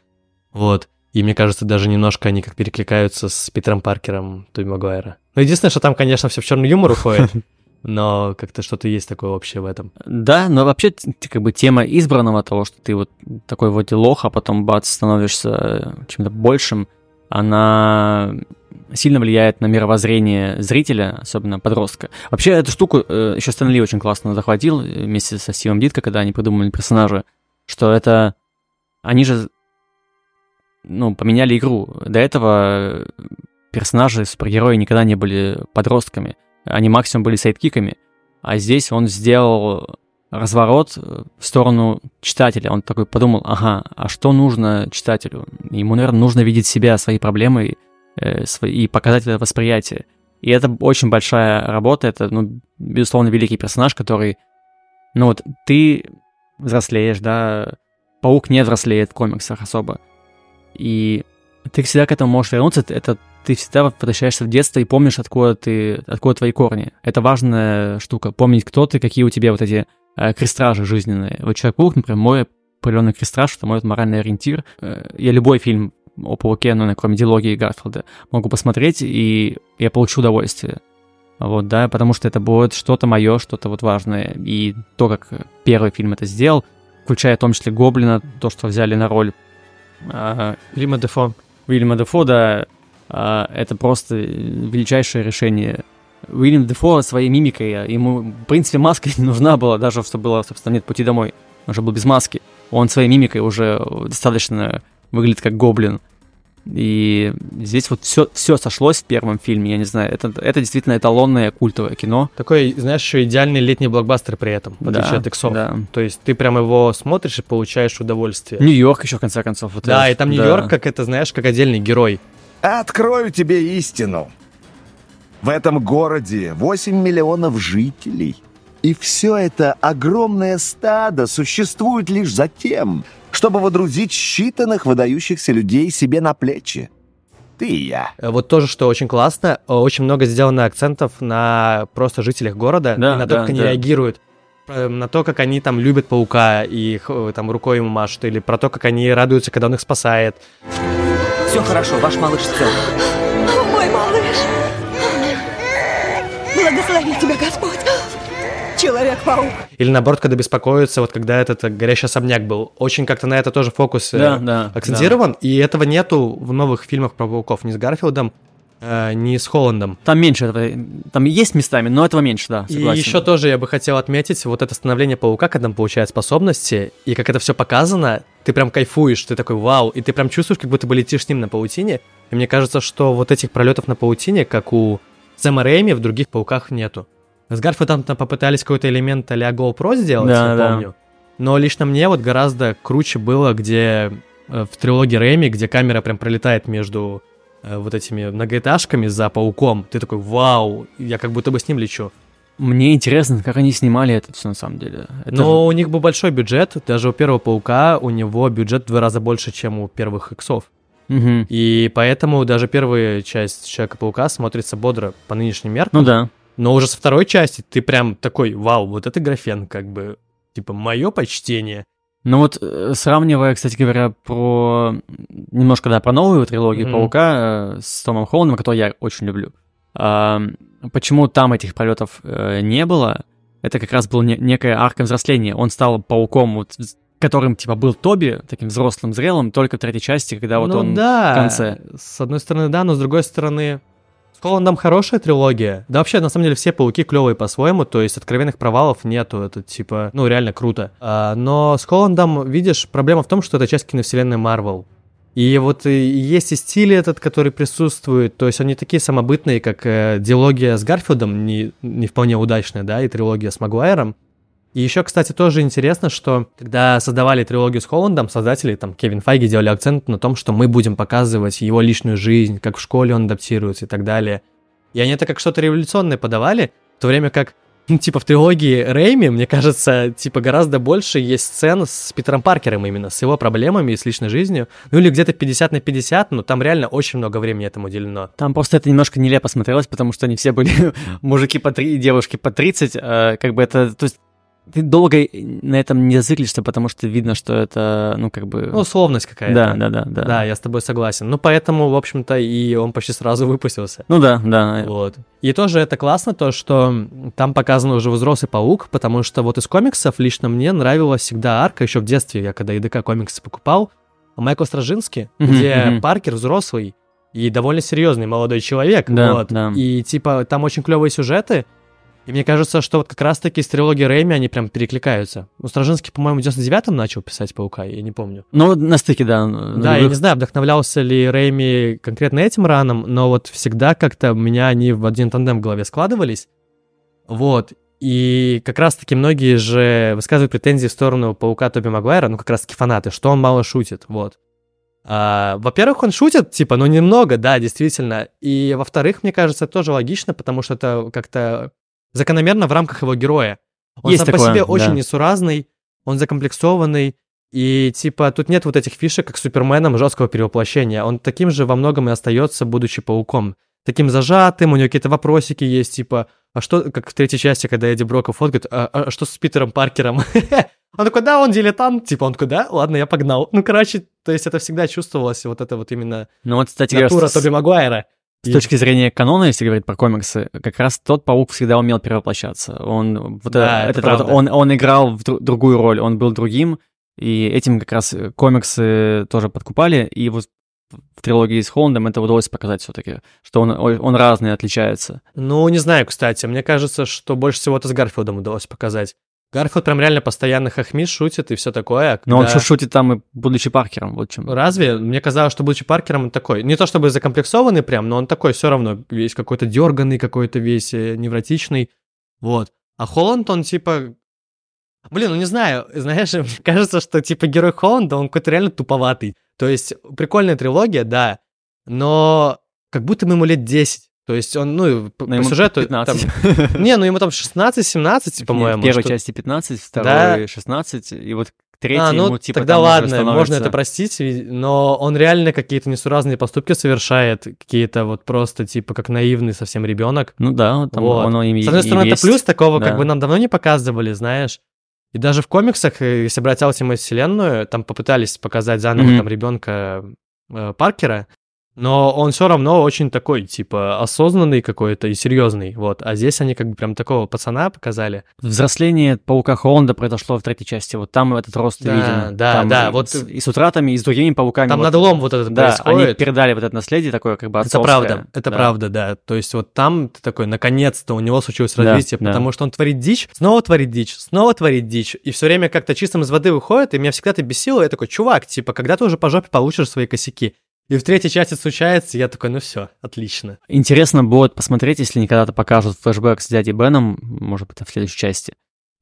Вот. И мне кажется, даже немножко они как перекликаются с Питером Паркером Тоби Магуайра. Ну, единственное, что там, конечно, все в черный юмор уходит, <laughs> но как-то что-то есть такое общее в этом. Да, но вообще как бы тема избранного того, что ты вот такой вот лох, а потом бац, становишься э, чем-то большим, она сильно влияет на мировоззрение зрителя, особенно подростка. Вообще эту штуку э, еще Стэн Ли очень классно захватил э, вместе со Стивом Дитко, когда они придумали персонажа, что это... Они же ну, поменяли игру. До этого э, персонажи, супергерои никогда не были подростками. Они максимум были сайдкиками. А здесь он сделал разворот э, в сторону читателя. Он такой подумал, ага, а что нужно читателю? Ему, наверное, нужно видеть себя, свои проблемы э, свои, и показать это восприятие. И это очень большая работа, это, ну, безусловно, великий персонаж, который, ну вот, ты взрослеешь, да, Паук не взрослеет в комиксах особо. И Ты всегда к этому можешь вернуться, это ты всегда возвращаешься в детство и помнишь, откуда ты, откуда твои корни. Это важная штука, помнить, кто ты, какие у тебя вот эти э, крестражи жизненные. Вот Человек-паук, например, мой определенный крестраж, это мой моральный ориентир. Э, я любой фильм о пауке, ну, кроме диалогии Гарфилда, могу посмотреть, и я получу удовольствие. Вот, да, потому что это будет что-то мое, что-то вот важное. И то, как первый фильм это сделал, включая в том числе Гоблина, то, что взяли на роль а, Вильяма Дефо. Уильяма Дефо, да, а, это просто величайшее решение. Уильям Дефо своей мимикой, ему, в принципе, маска <laughs> не нужна была, даже что было, собственно, нет пути домой. Он же был без маски. Он своей мимикой уже достаточно выглядит как гоблин. И здесь вот все, все сошлось в первом фильме, я не знаю, это, это действительно эталонное культовое кино. Такой, знаешь, еще идеальный летний блокбастер при этом, в отличие Да, от иксов. да. То есть ты прям его смотришь и получаешь удовольствие. Нью-Йорк еще, в конце концов. вот да, это- и там да. Нью-Йорк, как это, знаешь, как отдельный герой. Открою тебе истину. В этом городе 8 миллионов жителей. И все это огромное стадо существует лишь за тем, чтобы водрузить считанных выдающихся людей себе на плечи. Ты и я. Э, Вот тоже, что очень классно, э, очень много сделано акцентов на просто жителях города, Да, и на то, да, как они да. реагируют. Э, На то, как они там любят паука и х- там рукой ему машут, или про то, как они радуются, когда он их спасает. Все хорошо, ваш малыш цел. Человек-паук! Или наоборот, когда беспокоятся, вот когда этот э, горящий особняк был. Очень как-то на это тоже фокус э, Да, да, акцентирован, и этого нету в новых фильмах про пауков ни с Гарфилдом, э, ни с Холландом. Там меньше этого, там есть местами, но этого меньше, да, И согласен. еще тоже я бы хотел отметить вот это становление паука, когда он получает способности, и как это все показано, ты прям кайфуешь, ты такой вау, и ты прям чувствуешь, как будто бы летишь с ним на паутине. И мне кажется, что вот этих пролетов на паутине, как у Сэма Рэйми, в других пауках нету. С Гарфилдом там попытались какой-то элемент а-ля GoPro сделать, Да, я да. помню. Но лично мне вот гораздо круче было, где э, в трилогии Рэйми, где камера прям пролетает между э, вот этими многоэтажками за пауком. Ты такой, вау, я как будто бы с ним лечу. Мне интересно, как они снимали это все на самом деле. Это Но у них был большой бюджет, даже у первого паука у него бюджет в два раза больше, чем у первых иксов. же- Мгм. И поэтому даже первая часть Человека-паука смотрится бодро по нынешним меркам. Ну да. Но уже со второй части ты прям такой, вау, вот это графен, как бы, типа, мое почтение. Ну вот, э, сравнивая, кстати говоря, про... Немножко, да, про новую трилогию Мгм. Паука э, с Томом Холландом, которую я очень люблю. А, почему там этих пролетов э, не было? Это как раз была не- некая арка взросления. Он стал пауком, вот, которым, типа, был Тоби, таким взрослым, зрелым, только в третьей части, когда вот ну он... да, в конце. с одной стороны, да, но с другой стороны, Холландом хорошая трилогия. Да вообще, на самом деле, все пауки клевые по-своему, то есть откровенных провалов нету, это типа, ну реально круто. А, но с Холландом, видишь, проблема в том, что это часть киновселенной Марвел. И вот и есть и стиль этот, который присутствует, то есть они такие самобытные, как э, диалогия с Гарфилдом, не, не вполне удачная, да, и трилогия с Магуайром. И еще, кстати, тоже интересно, что когда создавали трилогию с Холландом, создатели, там, Кевин Файги делали акцент на том, что мы будем показывать его личную жизнь, как в школе он адаптируется и так далее. И они это как что-то революционное подавали, в то время как, <laughs> ну, типа, в трилогии Рэйми, мне кажется, типа, гораздо больше есть сцен с Питером Паркером именно, с его проблемами и с личной жизнью. Ну, или где-то 50 на 50, но там реально очень много времени этому уделено. Там просто это немножко нелепо смотрелось, потому что они все были <laughs> мужики по 3 и девушки по 30. э, как бы это... То есть ты долго на этом не зациклишься, потому что видно, что это, ну, как бы... Ну, условность какая-то. да, да, да, да. Да, я с тобой согласен. Ну, поэтому, в общем-то, и он почти сразу выпустился. Ну да, да. Вот. И тоже это классно, то, что там показан уже взрослый паук, потому что вот из комиксов лично мне нравилась всегда арка, еще в детстве, я когда ИДК комиксы покупал, Майкл Стражинский, где. Паркер взрослый и довольно серьезный молодой человек. Да, вот. да. И типа там очень клевые сюжеты, и мне кажется, что вот как раз-таки с трилогией Рэйми они прям перекликаются. Ну, Стражинский, по-моему, в 99-м начал писать Паука, я не помню. Ну, на стыке, да. Да, я не знаю, вдохновлялся ли Рэйми конкретно этим раном, но вот всегда как-то у меня они в один тандем в голове складывались. Вот. И как раз-таки многие же высказывают претензии в сторону Паука Тоби Магуайра, ну как раз-таки фанаты, что он мало шутит, вот. А, во-первых, он шутит, типа, ну немного, да, действительно. И во-вторых, мне кажется, это тоже логично, потому что это как-то закономерно в рамках его героя. Он Есть сам по такое, себе очень да. несуразный, он закомплексованный, И типа тут нет вот этих фишек, как с Суперменом жесткого перевоплощения. Он таким же во многом и остается, будучи пауком. Таким зажатым, у него какие-то вопросики есть, типа, а что, как в третьей части, когда Эдди Броков фоткает, а, а что с Питером Паркером? <laughs> Он такой, да, он дилетант, типа, он такой, да, ладно, я погнал. Ну, короче, то есть это всегда чувствовалось, вот это вот именно Ну вот, кстати, натура Тоби Магуайра. С точки зрения канона, если говорить про комиксы, как раз тот паук всегда умел перевоплощаться. Он, вот Да, это этот вот, правда. он, он играл в дру- другую роль, он был другим, и этим как раз э, комиксы тоже подкупали, и вот в трилогии с Холландом это удалось показать все-таки, что он, он разный, отличается. Ну, не знаю, кстати, мне кажется, что больше всего это с Гарфилдом удалось показать. Гарфилд прям реально постоянно хохмит, шутит и все такое. а Но он когда- шу- шутит там и будучи Паркером, вот чем. Разве? Мне казалось, что будучи Паркером, он такой, не то чтобы закомплексованный прям, но он такой все равно весь какой-то дерганный, какой-то весь э, невротичный. Вот. А Холланд, он типа... Блин, ну не знаю, знаешь, <laughs> мне кажется, что типа герой Холланда, он какой-то реально туповатый. То есть прикольная трилогия, да, но как будто бы ему лет 10. То есть он, ну, по, по сюжету... 15. там- <laughs> не, ну ему там 16-17, Нет, по-моему. в первой что- части 15, в Да. второй 16, и вот к третьей а, ну ему типа тогда ладно, можно становится- это простить, но он реально какие-то несуразные поступки совершает, какие-то вот просто типа как наивный совсем ребенок. Ну да, там Вот. оно им С одной и стороны, есть. это плюс, такого да. как бы нам давно не показывали, знаешь. И даже в комиксах, э, если брать Ultimate Вселенную, там попытались показать заново Мгм. там ребенка э, Паркера, но он все равно очень такой, типа, осознанный какой-то и серьезный, вот. А здесь они как бы прям такого пацана показали. Взросление паука Холланда произошло в третьей части. Вот там этот рост Да, виден. да, Там да, и вот- с, и с утратами, и с другими пауками. Там вот, надлом вот этот Да, они происходит. передали вот это наследие такое, как бы Это отцовское. правда, это Да. правда, да. То есть вот там ты такой, наконец-то у него случилось Да, развитие, да. потому что он творит дичь, снова творит дичь, снова творит дичь, и все время как-то чистым из воды выходит, и меня всегда это бесило, я такой, чувак, типа, когда ты уже по жопе получишь свои косяки? И в третьей части случается, я такой, ну все, отлично. Интересно будет посмотреть, если они когда-то покажут флешбэк с дядей Беном, может быть, в следующей части,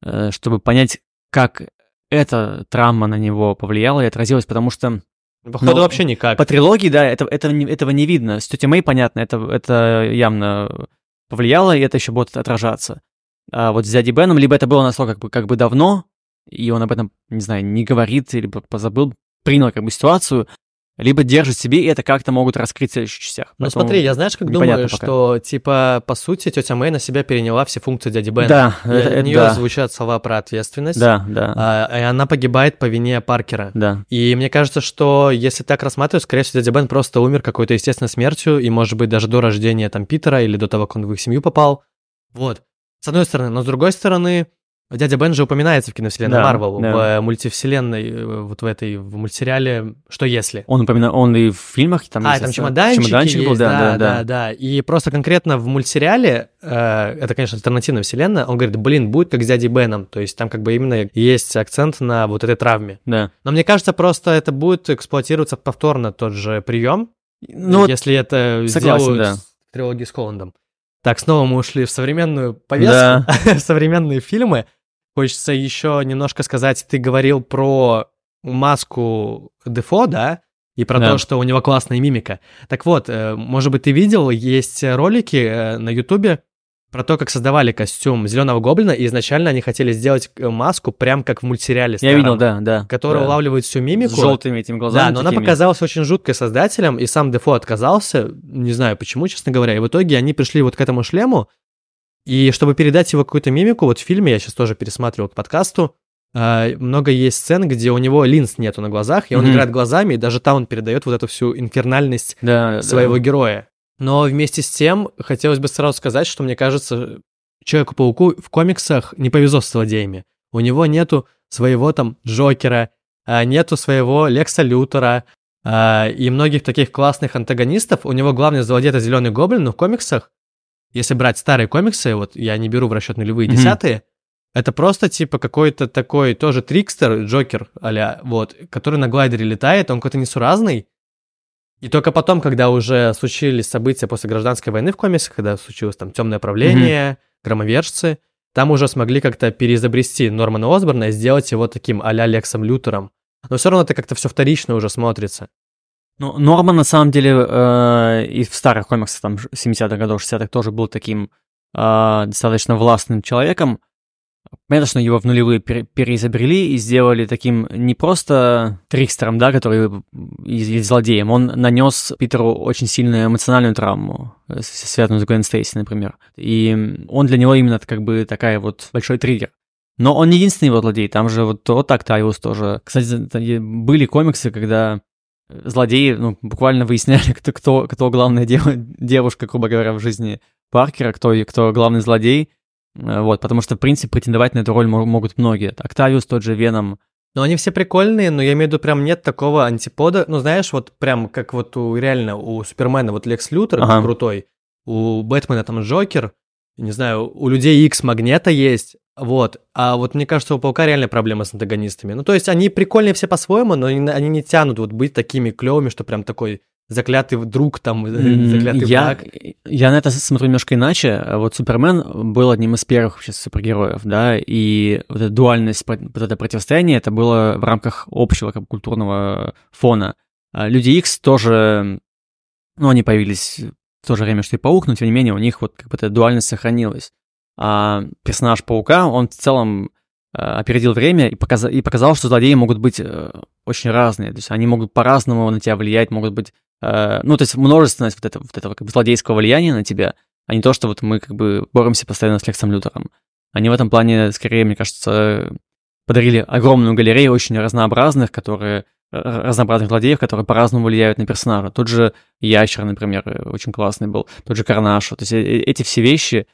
э, чтобы понять, как эта травма на него повлияла и отразилась, потому что Походу Ну, вообще никак. По трилогии, да, это, это, этого не видно. С тетей Мэй, понятно, это, это явно повлияло, и это еще будет отражаться. А вот с дядей Беном, либо это было настолько как бы, как бы давно, и он об этом, не знаю, не говорит, либо позабыл, принял как бы ситуацию, либо держит в себе, и это как-то могут раскрыть в следующих частях. Ну Поэтому- смотри, я знаешь, как думаю, пока. что, типа, по сути, тетя Мэй на себя переняла все функции дяди Бена. Да, И это- от это нее да. звучат слова про ответственность, Да, да, а, и она погибает по вине Паркера. да. И мне кажется, что если так рассматривать, скорее всего, дядя Бен просто умер какой-то естественной смертью, и, может быть, даже до рождения там Питера или до того, как он в их семью попал. Вот. С одной стороны. Но с другой стороны, дядя Бен же упоминается в киновселенной Да, Марвел, да. в э, мультивселенной, э, вот в этой, в мультсериале «Что если?». Он упоминал, он и в фильмах там... а, есть, там чемоданчики чемоданчик есть, был, да, да, да. да, да. И просто конкретно в мультсериале, э, это, конечно, альтернативная вселенная, он говорит, блин, будет как с дядей Беном. То есть там как бы именно есть акцент на вот этой травме. Да. Но мне кажется, просто это будет эксплуатироваться повторно тот же прием, Ну, вот если это согласен, сделают да. трилогии с Холландом. Так, снова мы ушли в современную повестку, в <laughs> современные фильмы. Хочется еще немножко сказать, ты говорил про маску Дефо, да? И про Да. то, что у него классная мимика. Так вот, э, может быть, ты видел, есть ролики э, на Ютубе про то, как создавали костюм Зеленого Гоблина, и изначально они хотели сделать э, маску прям как в мультсериале я старом, видел, да, да. которая да. улавливает всю мимику. С желтыми этими глазами. Да, но она такими. показалась очень жуткой создателем, и сам Дефо отказался, не знаю почему, честно говоря, и в итоге они пришли вот к этому шлему, и чтобы передать его какую-то мимику, вот в фильме, я сейчас тоже пересматривал к подкасту, а, много есть сцен, где у него линз нету на глазах, и он Мгм. играет глазами, и даже там он передает вот эту всю инфернальность Да, да. своего героя. Но вместе с тем, хотелось бы сразу сказать, что мне кажется, Человеку-пауку в комиксах не повезло с злодеями. У него нету своего там Джокера, а, нету своего Лекса Лютера а, и многих таких классных антагонистов. У него главный злодей это Зеленый Гоблин, но в комиксах, если брать старые комиксы, вот я не беру в расчет нулевые Мгм. десятые, это просто типа какой-то такой тоже трикстер, Джокер, а вот, который на глайдере летает, он какой-то несуразный, и только потом, когда уже случились события после гражданской войны в комиксах, когда случилось там темное правление, громовержцы, там уже смогли как-то переизобрести Нормана Осборна и сделать его таким а-ля Лексом Лютером. Но все равно это как-то все вторично уже смотрится. Ну, Норман, на самом деле, э, и в старых комиксах, там, 70-х годов, 60-х, тоже был таким э, достаточно властным человеком. Понятно, что его в нулевые пере- переизобрели и сделали таким не просто трикстером, да, который и, и злодеем, он нанес Питеру очень сильную эмоциональную травму, э, связанную с Гвен Стейси, например. И он для него именно как бы такая вот большой триггер. Но он не единственный его злодей, там же вот вот Октавиус тоже. Кстати, были комиксы, когда злодеи ну, буквально выясняли, <laughs> кто, кто, кто главная дев- девушка, грубо говоря, в жизни Паркера, кто, кто главный злодей. Э, Вот, потому что, в принципе, претендовать на эту роль мо- могут многие. Октавиус, тот же Веном. Ну, они все прикольные, но я имею в виду, прям нет такого антипода. Ну, знаешь, вот прям как вот у реально у Супермена вот Лекс Лютер Ага. крутой, у Бэтмена там Джокер, не знаю, у людей X Магнета есть, вот. А вот мне кажется, у Паука реальная проблема с антагонистами. Ну, то есть они прикольные все по-своему, но они, они не тянут вот быть такими клевыми, что прям такой заклятый друг там, <laughs> заклятый я, враг. я на это смотрю немножко иначе. Вот Супермен был одним из первых вообще супергероев, да, и вот эта дуальность, вот это противостояние, это было в рамках общего как бы, культурного фона. А Люди Икс тоже, ну, они появились в то же время, что и Паук, но тем не менее у них вот как бы эта дуальность сохранилась. А персонаж Паука, он в целом э, опередил время и показал, и показал, что злодеи могут быть э, очень разные. То есть они могут по-разному на тебя влиять, могут быть Э, ну, то есть множественность вот этого, вот этого как бы злодейского влияния на тебя, а не то, что вот мы как бы боремся постоянно с Лексом Лютером. Они в этом плане, скорее, мне кажется, подарили огромную галерею очень разнообразных, которые разнообразных злодеев, которые по-разному влияют на персонажа. Тот же Ящер, например, очень классный был, тот же Карнаш. То есть эти все вещи...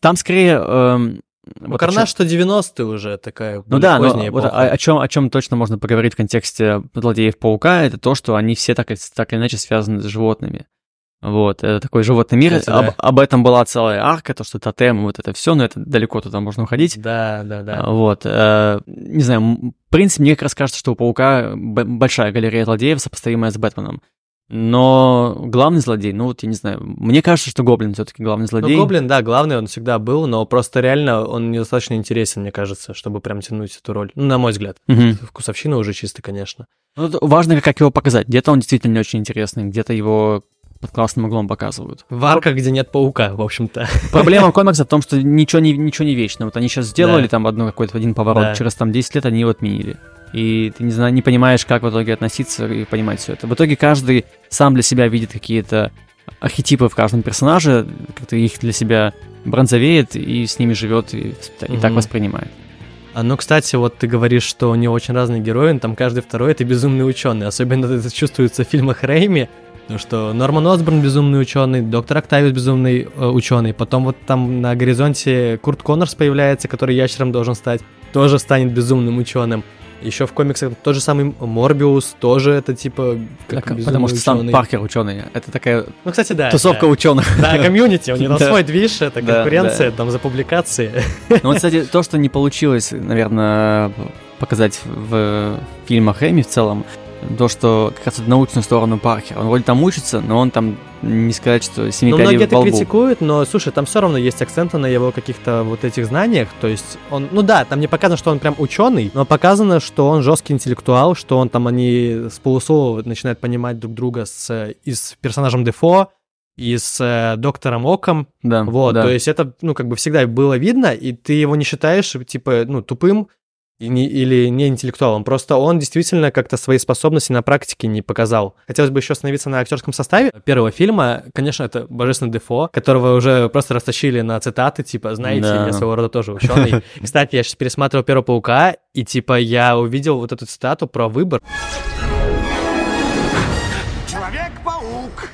Там скорее... эм, Ну, вот Карнаж, что 90-е уже такая ну да, но вот о, о чем, о чем точно можно поговорить в контексте злодеев паука, это то, что они все так, так или иначе связаны с животными. Вот, это такой животный мир. Кстати, об, да. об этом была целая арка, то, что тотем, вот это все, но это далеко туда можно уходить. Да, да, да. А, Вот, э, не знаю, в принципе, мне как раз кажется, что у паука большая галерея злодеев, сопоставимая с Бэтменом. Но главный злодей, ну вот я не знаю, мне кажется, что Гоблин все-таки главный Ну, злодей. Гоблин, да, главный он всегда был, но просто реально он недостаточно интересен, мне кажется, чтобы прям тянуть эту роль. Ну, на мой взгляд. Мгм. Вкусовщина уже чисто, конечно. Ну, важно, как его показать. Где-то он действительно не очень интересный, где-то его под классным углом показывают. В арках, где нет паука, в общем-то. <laughs> Проблема комикса в том, что ничего не, ничего не вечно. Вот они сейчас сделали Да. там одну какой-то один поворот, Да. через там 10 лет они его отменили. И ты не, знаю, не понимаешь, как в итоге относиться и понимать все это. В итоге каждый сам для себя видит какие-то архетипы в каждом персонаже, как-то их для себя бронзовеет и с ними живет и, и так Мгм. воспринимает. А ну, кстати, вот ты говоришь, что у него очень разные герои, но там каждый второй это безумный ученый. Особенно это чувствуется в фильмах Рэйми. Ну что Норман Осборн безумный ученый, доктор Октавиус безумный э, ученый, потом вот там на горизонте Курт Коннорс появляется, который ящером должен стать, тоже станет безумным ученым. Еще в комиксах тот же самый Морбиус тоже это типа как Так, потому что сам ученый. Паркер ученый. Это такая Ну, кстати, да. тусовка да. ученых. Да, комьюнити, у него <laughs> свой движ, это конкуренция там за публикации. Ну вот, кстати, то, что не получилось, наверное, показать в фильмах Эми в целом, то, что как раз научную сторону Паркера. Он вроде там учится, но он там, не сказать, что семи Ну, многие это критикуют, но, слушай, там все равно есть акценты на его каких-то вот этих знаниях, то есть он, ну да, там не показано, что он прям ученый, но показано, что он жесткий интеллектуал, что он там, они с полуслова начинают понимать друг друга с, и с персонажем Дефо, и с э, доктором Оком, Да, вот, да. то есть это, ну, как бы всегда было видно, и ты его не считаешь, типа, ну, тупым, и не- или не интеллектуалом. Просто он действительно как-то свои способности на практике не показал. Хотелось бы еще остановиться на актерском составе первого фильма. Конечно, это Божественный Дефо, которого уже просто растащили на цитаты, типа, знаете, Да. я своего рода тоже ученый. <laughs> Кстати, я сейчас пересматривал Первого Паука, и типа я увидел вот эту цитату про выбор. Человек-паук.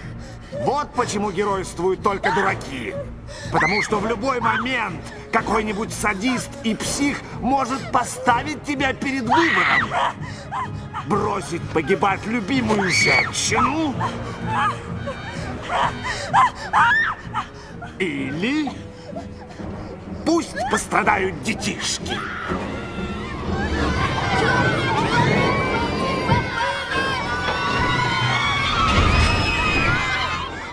Вот почему геройствуют только дураки. Потому что в любой момент какой-нибудь садист и псих может поставить тебя перед выбором. Бросить погибать любимую женщину. Или пусть пострадают детишки.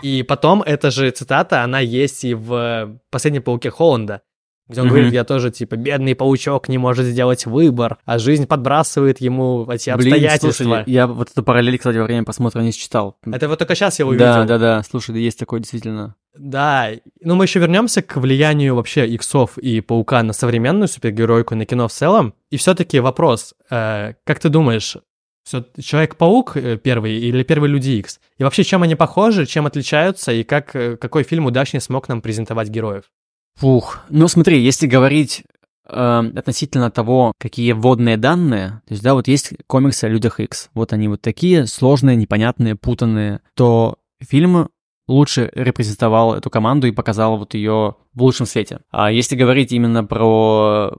И потом эта же цитата, она есть и в «Последнем пауке Холланда», где он Мгм. говорит, я тоже, типа, бедный паучок не может сделать выбор, а жизнь подбрасывает ему эти Блин, обстоятельства. слушай, я вот эту параллель, кстати, во время просмотра не считал. Это вот только сейчас я увидел. Да, да, да, слушай, да есть такое действительно. Да, ну мы еще вернемся к влиянию вообще иксов и паука на современную супергеройку, на кино в целом. И все-таки вопрос, э, как ты думаешь, все, Человек-паук э, первый или первый Люди Икс? И вообще, чем они похожи, чем отличаются, и как, э, какой фильм удачнее смог нам презентовать героев? Фух, ну смотри, если говорить э, относительно того, какие вводные данные, то есть, да, вот есть комиксы о Людях Икс, вот они вот такие сложные, непонятные, путанные, то фильм лучше репрезентовал эту команду и показал вот ее в лучшем свете. А если говорить именно про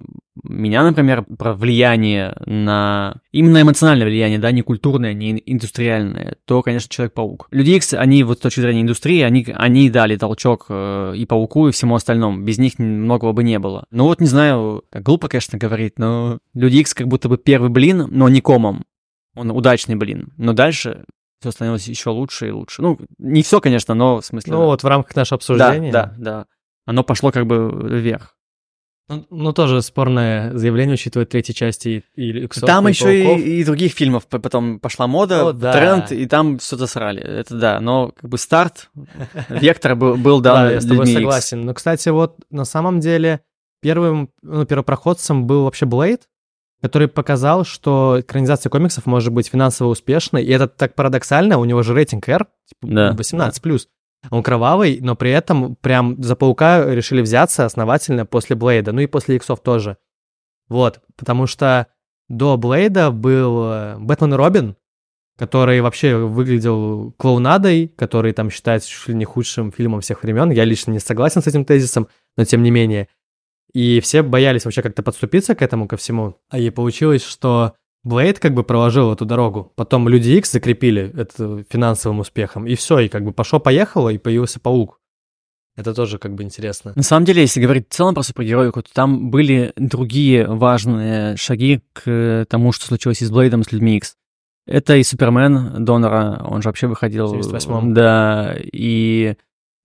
меня, например, про влияние на... Именно эмоциональное влияние, да, не культурное, не индустриальное, то, конечно, Человек-паук. Люди Икс, они вот с точки зрения индустрии, они, они дали толчок э, и Пауку, и всему остальному. Без них многого бы не было. Ну вот, не знаю, как глупо, конечно, говорить, но Люди Икс как будто бы первый блин, но не комом. Он удачный блин. Но дальше все становилось еще лучше и лучше. Ну, не все, конечно, но в смысле... Ну, вот в рамках нашего обсуждения. Да, да, да. Оно пошло как бы вверх. Ну, ну, тоже спорное заявление, учитывая третьей части и, и Иксов, Там и еще и, и других фильмов потом пошла мода, О, да. тренд, и там все засрали. Это да, но как бы старт, <laughs> вектор был, был дан Да, я с тобой согласен. Но, кстати, вот на самом деле первым, ну, первопроходцем был вообще Блейд, который показал, что экранизация комиксов может быть финансово успешной, и это так парадоксально, у него же рейтинг R, типа да, 18+. Да. Он кровавый, но при этом прям за Паука решили взяться основательно после Блейда, ну и после Иксов тоже. Вот, потому что до Блейда был э, Бэтмен и Робин, который вообще выглядел клоунадой, который там считается чуть ли не худшим фильмом всех времен. Я лично не согласен с этим тезисом, но тем не менее. И все боялись вообще как-то подступиться к этому, ко всему. А и получилось, что Блейд как бы проложил эту дорогу. Потом Люди Икс закрепили это финансовым успехом. И все, и как бы пошло-поехало, и появился Паук. Это тоже как бы интересно. На самом деле, если говорить в целом про супергероику, то там были другие важные шаги к тому, что случилось и с Блейдом, с Людьми Икс. Это и Супермен Донора, он же вообще выходил... В 78-м. Да, и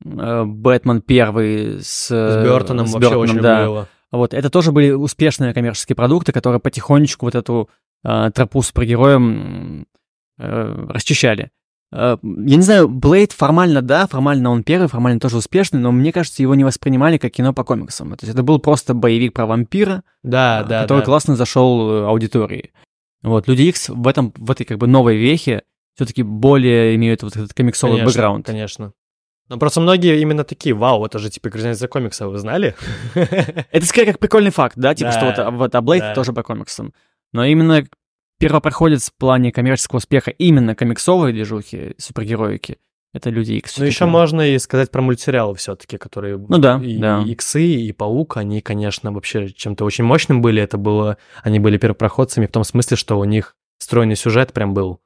Бэтмен первый с... С Бертоном с вообще очень да. было. Вот, это тоже были успешные коммерческие продукты, которые потихонечку вот эту э, тропу супергероем э, расчищали. Э, я не знаю, Блейд формально, да, формально он первый, формально тоже успешный, но мне кажется, его не воспринимали как кино по комиксам. То есть это был просто боевик про вампира, да, э, да, который да. классно зашел э, аудитории. Вот, Люди Икс в этом, в этой как бы новой вехе все-таки более имеют вот этот комиксовый конечно, бэкграунд. Конечно. Ну, просто многие именно такие, вау, это же типа экранизация комикса, вы знали? <laughs> Это скорее как прикольный факт, да, типа, что вот, вот а Блейд тоже по комиксам. Но именно первопроходец в плане коммерческого успеха именно комиксовой движухи, супергероики, это Люди Икс. Ну, еще можно и сказать про мультсериалы все-таки, которые... Ну да, и, да. И Иксы, и Паук, они, конечно, вообще чем-то очень мощным были. Это было... Они были первопроходцами в том смысле, что у них стройный сюжет прям был.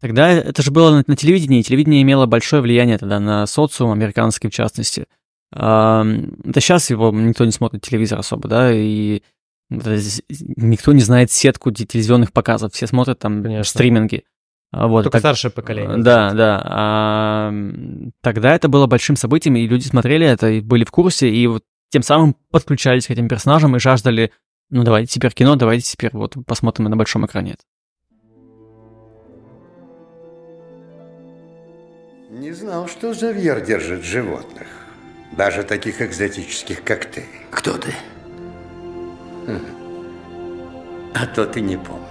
Тогда это же было на, на телевидении, и телевидение имело большое влияние тогда на социум, американский в частности. А, да сейчас его никто не смотрит телевизор особо, да, и никто не знает сетку телевизионных показов, все смотрят там Конечно. стриминги. А, вот, Только так, старшее поколение. Да, да. А, тогда это было большим событием, и люди смотрели это, и были в курсе, и вот тем самым подключались к этим персонажам и жаждали, ну давайте теперь кино, давайте теперь вот посмотрим на большом экране Не знал, что Завьер держит животных. Даже таких экзотических, как ты. Кто ты? Хм. А то ты не помнишь.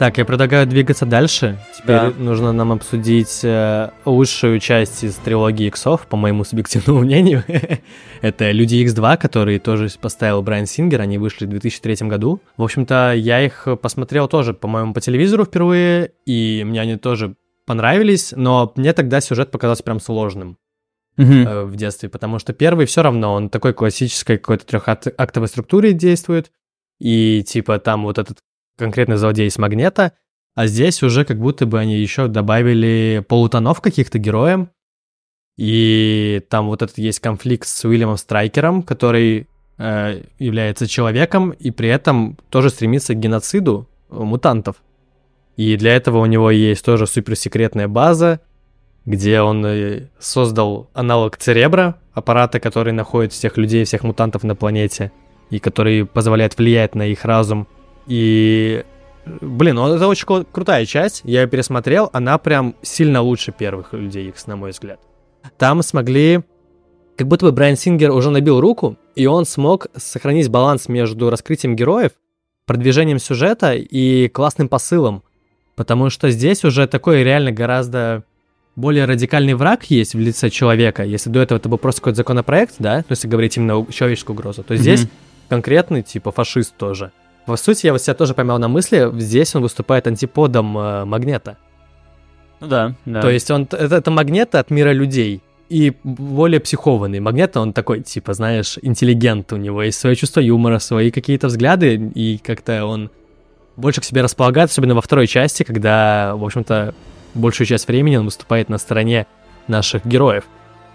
Так, я предлагаю двигаться дальше. Теперь да. нужно нам обсудить э, лучшую часть из трилогии Иксов, по моему субъективному <laughs> мнению. <laughs> Это Люди Икс 2, которые тоже поставил Брайан Сингер, они вышли в 2003 году. В общем-то, я их посмотрел тоже, по-моему, по телевизору впервые, и мне они тоже понравились, но мне тогда сюжет показался прям сложным. Uh-huh. в детстве, потому что первый все равно, он такой классической какой-то трехактовой структуре действует, и типа там вот этот конкретный злодей из Магнета, а здесь уже как будто бы они еще добавили полутонов каких-то героям, и там вот этот есть конфликт с Уильямом Страйкером, который э, является человеком и при этом тоже стремится к геноциду мутантов. И для этого у него есть тоже суперсекретная база, где он э, создал аналог Церебра, аппарата, который находит всех людей, всех мутантов на планете, и который позволяет влиять на их разум. И, блин, ну это очень кру- крутая часть, я ее пересмотрел, она прям сильно лучше первых людей Икс, на мой взгляд. Там смогли... Как будто бы Брайан Сингер уже набил руку, и он смог сохранить баланс между раскрытием героев, продвижением сюжета и классным посылом. Потому что здесь уже такой реально гораздо более радикальный враг есть в лице человека. Если до этого это был просто какой-то законопроект, да, то если говорить именно человеческую угрозу, то здесь Мгм. конкретный, типа, фашист тоже. По сути, я вот себя тоже поймал на мысли, здесь он выступает антиподом э, Магнета. Ну да, да. То есть он, это, это Магнета от мира людей. И более психованный. Магнета, он такой, типа, знаешь, интеллигент, у него есть свое чувство юмора, свои какие-то взгляды, и как-то он больше к себе располагает, особенно во второй части, когда, в общем-то, большую часть времени он выступает на стороне наших героев.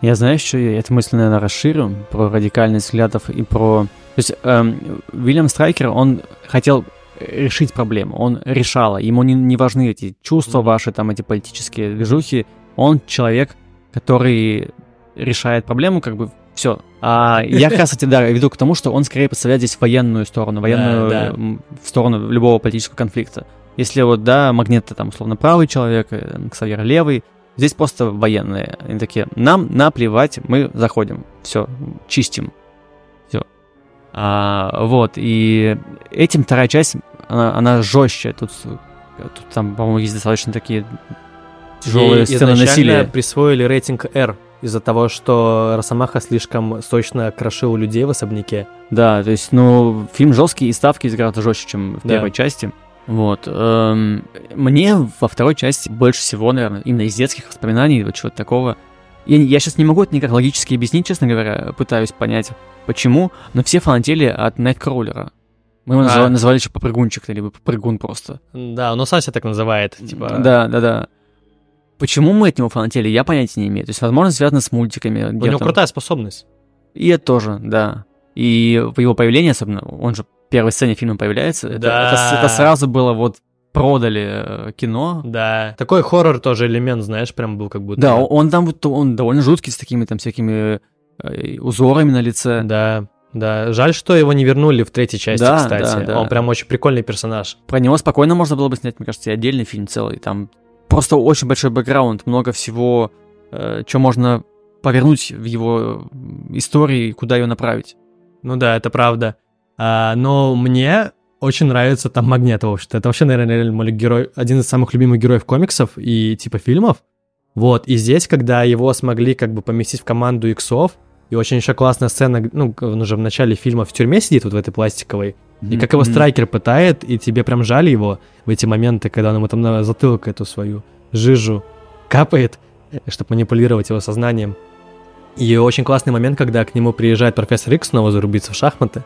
Я знаю, что я эту мысль, наверное, расширю про радикальность взглядов и про... То есть эм, Уильям Страйкер, он хотел решить проблему, он решал, ему не, не важны эти чувства ваши, там, эти политические движухи, он человек, который решает проблему, как бы все. А я кстати, да, веду к тому, что он скорее представляет здесь военную сторону, военную да. в сторону любого политического конфликта. Если вот, да, Магнет там условно правый человек, э, Ксавьер левый, здесь просто военные. Они такие, нам наплевать, мы заходим, все, чистим, все. вот, и этим вторая часть, она, она жестче, тут, тут там, по-моему, есть достаточно такие тяжелые И сцены насилия. присвоили рейтинг R из-за того, что Росомаха слишком сочно крошил людей в особняке. Да, то есть, ну, фильм жесткий и ставки гораздо жестче, чем в Да. первой части. Вот. эм, мне во второй части больше всего, наверное, именно из детских воспоминаний, вот чего-то такого. Я, я сейчас не могу это никак логически объяснить, честно говоря, пытаюсь понять, почему, но все фанатели от Найткроулера. Мы его А. называли, называли еще попрыгунчик, либо попрыгун просто. Да, но Сася так называет, типа... Да, да, да. Почему мы от него фанатели, я понятия не имею. То есть, возможно, связано с мультиками. У него там- крутая способность. И это тоже, да. И его появление, особенно, он же первой сцене фильма появляется, это, Да. это с- это сразу было вот продали э, кино. Да. Такой хоррор тоже элемент, знаешь, прям был как будто. Да, он, он там вот он довольно жуткий с такими там всякими э, узорами на лице. Да, да. Жаль, что его не вернули в третьей части, Да, кстати. да, да. Он прям очень прикольный персонаж. Про него спокойно можно было бы снять, мне кажется, и отдельный фильм целый. Там просто очень большой бэкграунд, много всего, что можно повернуть в его истории, куда ее направить. Ну да, это правда. А, но мне очень нравится там Магнет, в общем-то. Это вообще, наверное, мой герой, один из самых любимых героев комиксов и типа фильмов. Вот, и здесь, когда его смогли как бы поместить в команду иксов, и очень еще классная сцена, ну, он уже в начале фильма в тюрьме сидит вот в этой пластиковой, и как его страйкер пытает, и тебе прям жаль его в эти моменты, когда он ему там на затылок эту свою жижу капает, чтобы манипулировать его сознанием. И очень классный момент, когда к нему приезжает профессор Икс снова зарубиться в шахматы.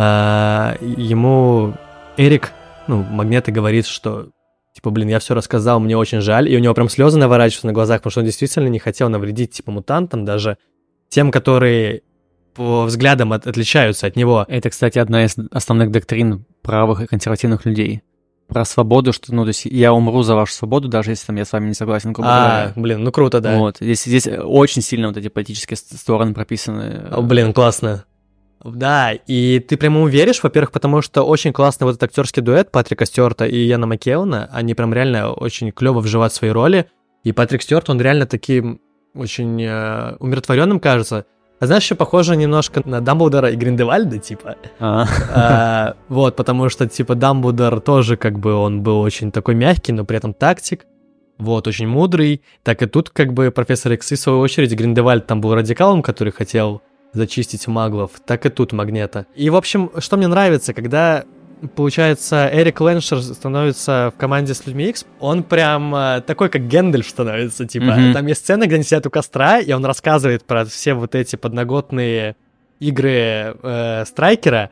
А, ему Эрик, ну, Магнета говорит, что типа, блин, я все рассказал, мне очень жаль, и у него прям слезы наворачиваются на глазах, потому что он действительно не хотел навредить, типа, мутантам, даже тем, которые по взглядам от- отличаются от него. Это, кстати, одна из основных доктрин правых и консервативных людей. Про свободу, что, ну, то есть я умру за вашу свободу, даже если там я с вами не согласен. А, говоря. блин, ну круто, да. Вот. Здесь, здесь очень сильно вот эти политические стороны прописаны. О, блин, классно. Да, и ты прямо веришь, во-первых, потому что очень классный вот этот актерский дуэт Патрика Стюарта и Яна Маккеона, они прям реально очень клево вживают свои роли, и Патрик Стюарт, он реально таким очень э, умиротворенным кажется. А знаешь, еще похоже немножко на Дамблдора и Гриндевальда, типа. А, А, Вот, потому что, типа, Дамблдор тоже, как бы, он был очень такой мягкий, но при этом тактик. Вот, очень мудрый. Так и тут, как бы, профессор Икс, и, в свою очередь, Гриндевальд там был радикалом, который хотел зачистить маглов, так и тут Магнета. И, в общем, что мне нравится, когда, получается, Эрик Лэншер становится в команде с Людьми Икс, он прям э, такой, как Гэндальф становится, типа. Мгм. Там есть сцена, где они сидят у костра, и он рассказывает про все вот эти подноготные игры э, Страйкера,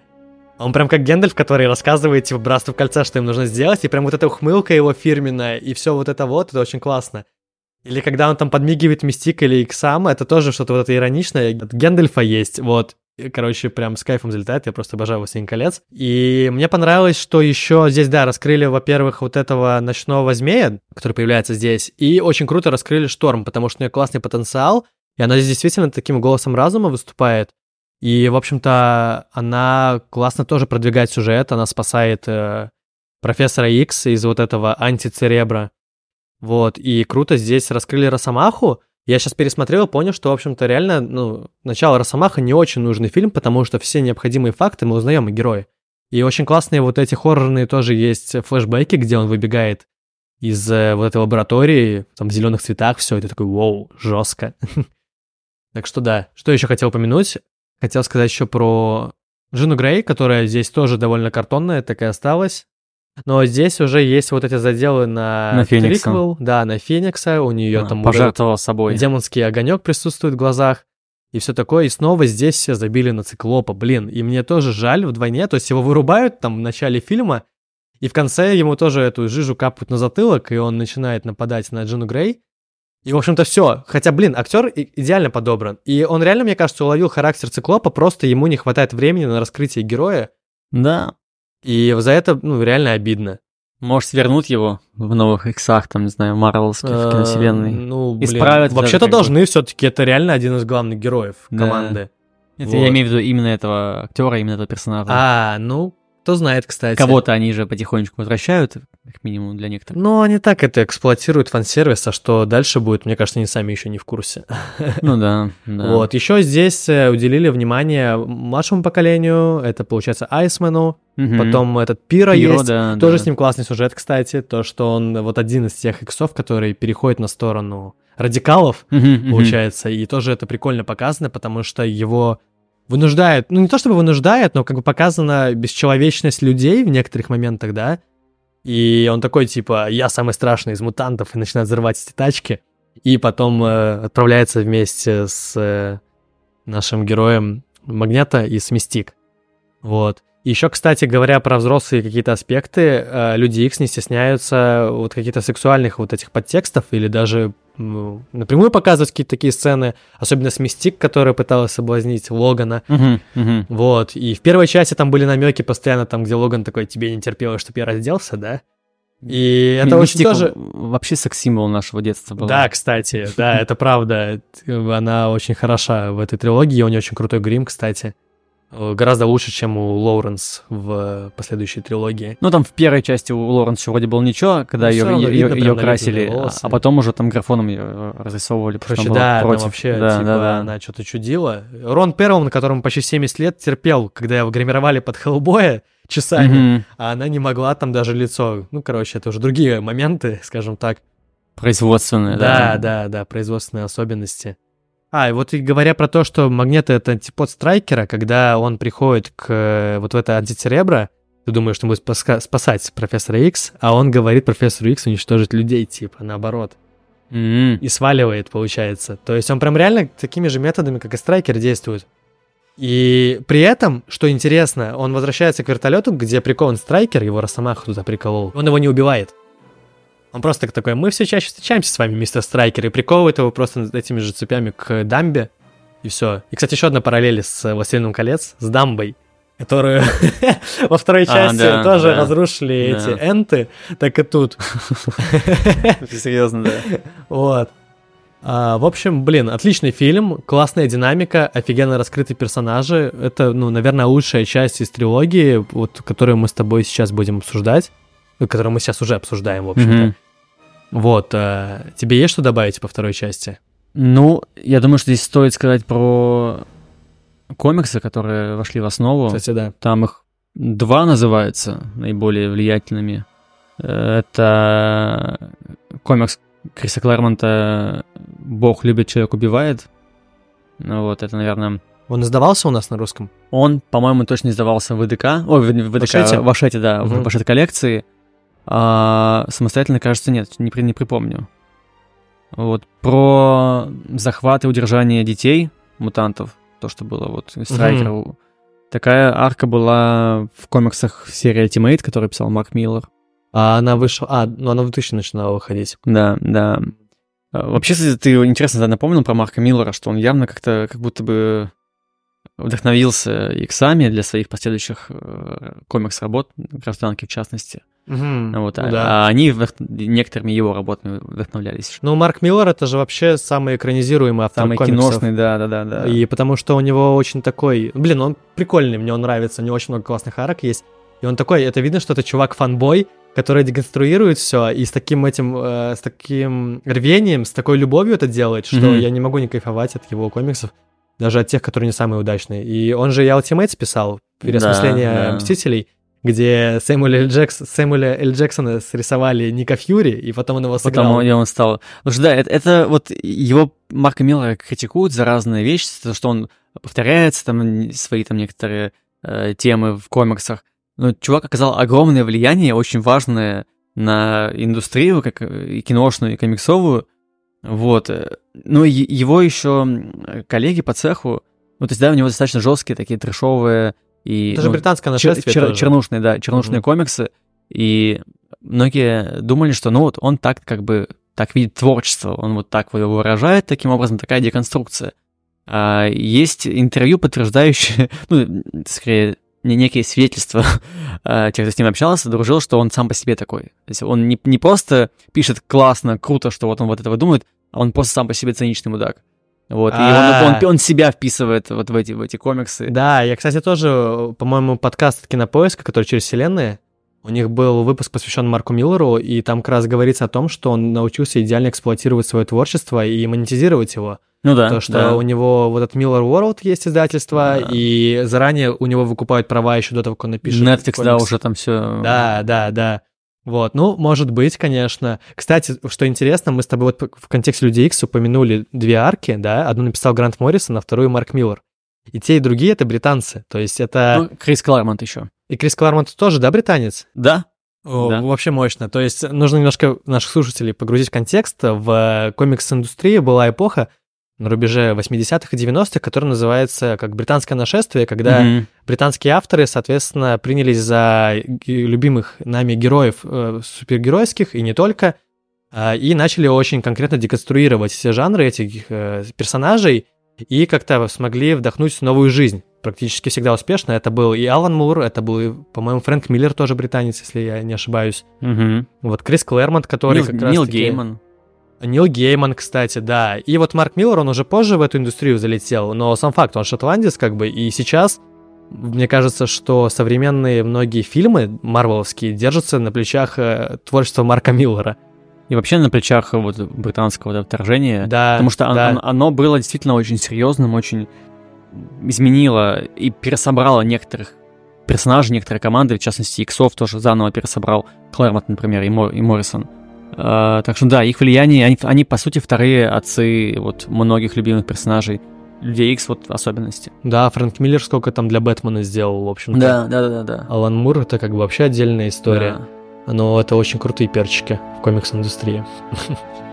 он прям как Гэндальф, который рассказывает, типа, Братству кольца, что им нужно сделать, и прям вот эта ухмылка его фирменная, и все вот это вот, это очень классно. Или когда он там подмигивает Мистик или Иксам, это тоже что-то вот это ироничное, от Гэндальфа есть, вот. Короче, прям с кайфом залетает, я просто обожаю «Властелин колец». И мне понравилось, что еще здесь, да, раскрыли, во-первых, вот этого ночного змея, который появляется здесь, и очень круто раскрыли Шторм, потому что у нее классный потенциал, и она здесь действительно таким голосом разума выступает. И, в общем-то, она классно тоже продвигает сюжет, она спасает э, профессора Икс из вот этого антицеребра. Вот, и круто здесь раскрыли Росомаху. Я сейчас пересмотрел и понял, что, в общем-то, реально, ну, начало Росомаха не очень нужный фильм, потому что все необходимые факты мы узнаем о герое. И очень классные вот эти хоррорные тоже есть флешбеки, где он выбегает из э, вот этой лаборатории, там в зеленых цветах, все, это такой, вау, жестко. <laughs> Так что да. Что еще хотел упомянуть? Хотел сказать еще про Джину Грей, которая здесь тоже довольно картонная, так и осталась. Но здесь уже есть вот эти заделы на, На Феникса. триквел, да, на Феникса, у нее А, там пожертвовал собой. демонский огонек присутствует в глазах, и все такое, и снова здесь все забили на циклопа, блин, и мне тоже жаль вдвойне, то есть его вырубают там в начале фильма, и в конце ему тоже эту жижу капают на затылок, и он начинает нападать на Джину Грей, и, в общем-то, все. Хотя, блин, актер идеально подобран. И он реально, мне кажется, уловил характер циклопа, просто ему не хватает времени на раскрытие героя. Да. И за это, ну, реально обидно. Может, вернуть его в новых иксах, там, не знаю, Марвелских Э, киновселенной. Ну, блин, Исправят Вообще-то должны все-таки, это реально один из главных героев Да. команды. Это вот. я имею в виду именно этого актера, именно этого персонажа. А, ну, кто знает, кстати. Кого-то они же потихонечку возвращают, как минимум для некоторых. Ну, они так это эксплуатируют фан-сервис, а что дальше будет, мне кажется, они сами еще не в курсе. Ну да, да. Вот, еще здесь э, уделили внимание младшему поколению, это, получается, Айсмену, Мгм. потом этот Пиро, Пиро, есть, да, тоже да. с ним классный сюжет, кстати, то, что он вот один из тех иксов, который переходит на сторону радикалов, мгм. получается, и тоже это прикольно показано, потому что его вынуждает, ну не то чтобы вынуждает, но как бы показана бесчеловечность людей в некоторых моментах, да, и он такой, типа, я самый страшный из мутантов, и начинает взрывать эти тачки, и потом э, отправляется вместе с э, нашим героем Магнета и с Мистик. Вот. Еще, кстати, говоря про взрослые какие-то аспекты, э, люди X не стесняются вот каких-то сексуальных вот этих подтекстов или даже напрямую показывать какие-то такие сцены, особенно с Мистик, которая пыталась соблазнить Логана. Мгм, мгм. Вот, и в первой части там были намеки постоянно, там, где Логан такой, тебе не терпелось, чтобы я разделся, да? И это Ми- очень тоже... Вообще секс-символ нашего детства был. Да, кстати, да, это правда. Она очень хороша в этой трилогии, у нее очень крутой грим, кстати. Э, Гораздо лучше, чем у Лоуренс в последующей трилогии. Ну, там в первой части у Лоренс еще вроде было ничего, когда Ну, ее, ее, видно ее прям красили, а- волосы. а потом уже там графоном ее разрисовывали. потому Короче, да, там против. вообще, да, типа, да, да. она что-то чудила. Рон Перлман, которому почти 70 лет, терпел, когда его гримировали под Хеллбоя часами, Мгм. а она не могла там даже лицо. Ну, короче, это уже другие моменты, скажем так. Производственные, Да, да. да, да, производственные особенности. А, и вот и говоря про то, что магнет это антипод страйкера, когда он приходит к э, вот в это антицеребро, ты думаешь, что он будет спаска- спасать профессора Икс, а он говорит профессору Икс уничтожить людей, типа, наоборот. М. И сваливает, получается. То есть он прям реально такими же методами, как и страйкер, действует. И при этом, что интересно, он возвращается к вертолету, где прикован страйкер, его Росомаха туда приколол. Он его не убивает. Он просто такой, мы все чаще встречаемся с вами, мистер Страйкер, и приковывает его просто этими же цепями к дамбе, и все. И, кстати, еще одна параллель с «Властелином колец», с дамбой, которую <laughs> во второй А, части да, тоже да. разрушили Да. эти энты, так и тут. <laughs> Серьезно, да. Вот. А, в общем, блин, отличный фильм, классная динамика, офигенно раскрытые персонажи. Это, ну, наверное, лучшая часть из трилогии, вот, которую мы с тобой сейчас будем обсуждать, которую мы сейчас уже обсуждаем, в общем-то. Мгм. Вот, а, тебе есть что добавить по второй части? Ну, я думаю, что здесь стоит сказать про комиксы, которые вошли в основу. Кстати, да. Там их два называются наиболее влиятельными. Э, Это комикс Криса Клэрмонта «Бог любит, человек убивает». Ну вот, это, наверное... Он издавался у нас на русском? Он, по-моему, точно издавался в ВДК. Ой, в в ВДК, Вашете? в Ашете, да, в Мгм. Вашете коллекции. А самостоятельно, кажется, нет, не, при- не припомню. Вот, про захват и удержание детей, мутантов, то, что было вот из Страйкера. Такая арка была в комиксах серии Ultimate, который писал Марк Миллер. А она вышла... А, ну она в 2000 начинала выходить. Да, да. А, Вообще, ты интересно да, напомнил про Марка Миллера, что он явно как-то, как будто бы вдохновился иксами для своих последующих э, комикс-работ, гражданки в частности. Мгм. Вот, Ну а, да. а они вдох- некоторыми его работами вдохновлялись. Ну, Марк Миллер это же вообще самый экранизируемый автор Самый комиксов. киношный, да, да, да, да. И потому что у него очень такой... Блин, он прикольный, мне он нравится, у него очень много классных арок есть. И он такой, это видно, что это чувак-фанбой, который деконструирует все и с таким этим, э, с таким рвением, с такой любовью это делает, что Мгм. я не могу не кайфовать от его комиксов, даже от тех, которые не самые удачные. И он же и Ultimates писал, переосмысление Да, да. Мстителей, где Сэмюэля. Джекс... Сэмюэля Л. Джексона срисовали Ника Фьюри, и потом он его сыграл. Потом он стал... Потому что, да, это, это вот его Марка Миллера критикуют за разные вещи, за то, что он повторяется, там, свои там некоторые э, темы в комиксах. Но чувак оказал огромное влияние, очень важное на индустрию, как и киношную, и комиксовую. Вот. э, Ну, и его еще коллеги по цеху, ну, то есть, да, у него достаточно жесткие такие трешовые и... Это же ну, британское нашествие чер- тоже. чернушные, да, чернушные Мгм. комиксы. И многие думали, что ну вот он так как бы так видит творчество, он вот так его выражает, таким образом такая деконструкция. А есть интервью, подтверждающее, <laughs> ну, скорее, не некие свидетельства <laughs> а, тех, кто с ним общался, дружил, что он сам по себе такой. То есть он не, не просто пишет классно, круто, что вот он вот этого думает, а он просто сам по себе циничный мудак. Вот, и он, А. он, он себя вписывает вот в эти, в эти комиксы. Да, я, кстати, тоже, по-моему, подкаст от Кинопоиска, который через вселенные, у них был выпуск, посвящен Марку Миллеру, и там как раз говорится о том, что он научился идеально эксплуатировать свое творчество и монетизировать его. Ну да, То, что да. у него вот этот Miller World есть издательство, Да. и заранее у него выкупают права еще до того, как он напишет. Netflix, да, комикс. уже там все. Да, да, да. Вот, ну, может быть, конечно. Кстати, что интересно, мы с тобой вот в контексте Людей Икс упомянули две арки, да, одну написал Грант Моррисон, а вторую Марк Миллер. И те, и другие — это британцы, то есть это... Ну, Крис Клармонт еще. И Крис Клармонт тоже, да, британец? Да? О, Да. Вообще мощно. То есть нужно немножко наших слушателей погрузить в контекст. В комикс-индустрии была эпоха на рубеже 80-х и 90-х, которая называется как британское нашествие, когда Мгм. британские авторы, соответственно, принялись за любимых нами героев э, супергеройских и не только, а, и начали очень конкретно деконструировать все жанры этих э, персонажей и как-то смогли вдохнуть новую жизнь. Практически всегда успешно. Это был и Алан Мур, это был, по-моему, Фрэнк Миллер тоже британец, если я не ошибаюсь. Мгм. Вот Крис Клэрмонт, который Нил, как раз Нил Гейман. Нил Гейман, кстати, да. И вот Марк Миллер, он уже позже в эту индустрию залетел, но сам факт, он шотландец как бы, и сейчас мне кажется, что современные многие фильмы марвеловские держатся на плечах э, творчества Марка Миллера. И вообще на плечах вот британского да, вторжения. Да, Потому что да. он- оно было действительно очень серьезным, очень изменило и пересобрало некоторых персонажей, некоторые команды, в частности, Иксов тоже заново пересобрал, Клэрмонт, например, и, Мор- и Моррисон. А, так что да, их влияние, они, они, по сути вторые отцы вот многих любимых персонажей. Людей Икс вот в особенности. Да, Фрэнк Миллер сколько там для Бэтмена сделал, в общем-то. да, да, да. Алан Мур это как бы вообще отдельная история. Да. Но это очень крутые перчики в комикс-индустрии. <laughs>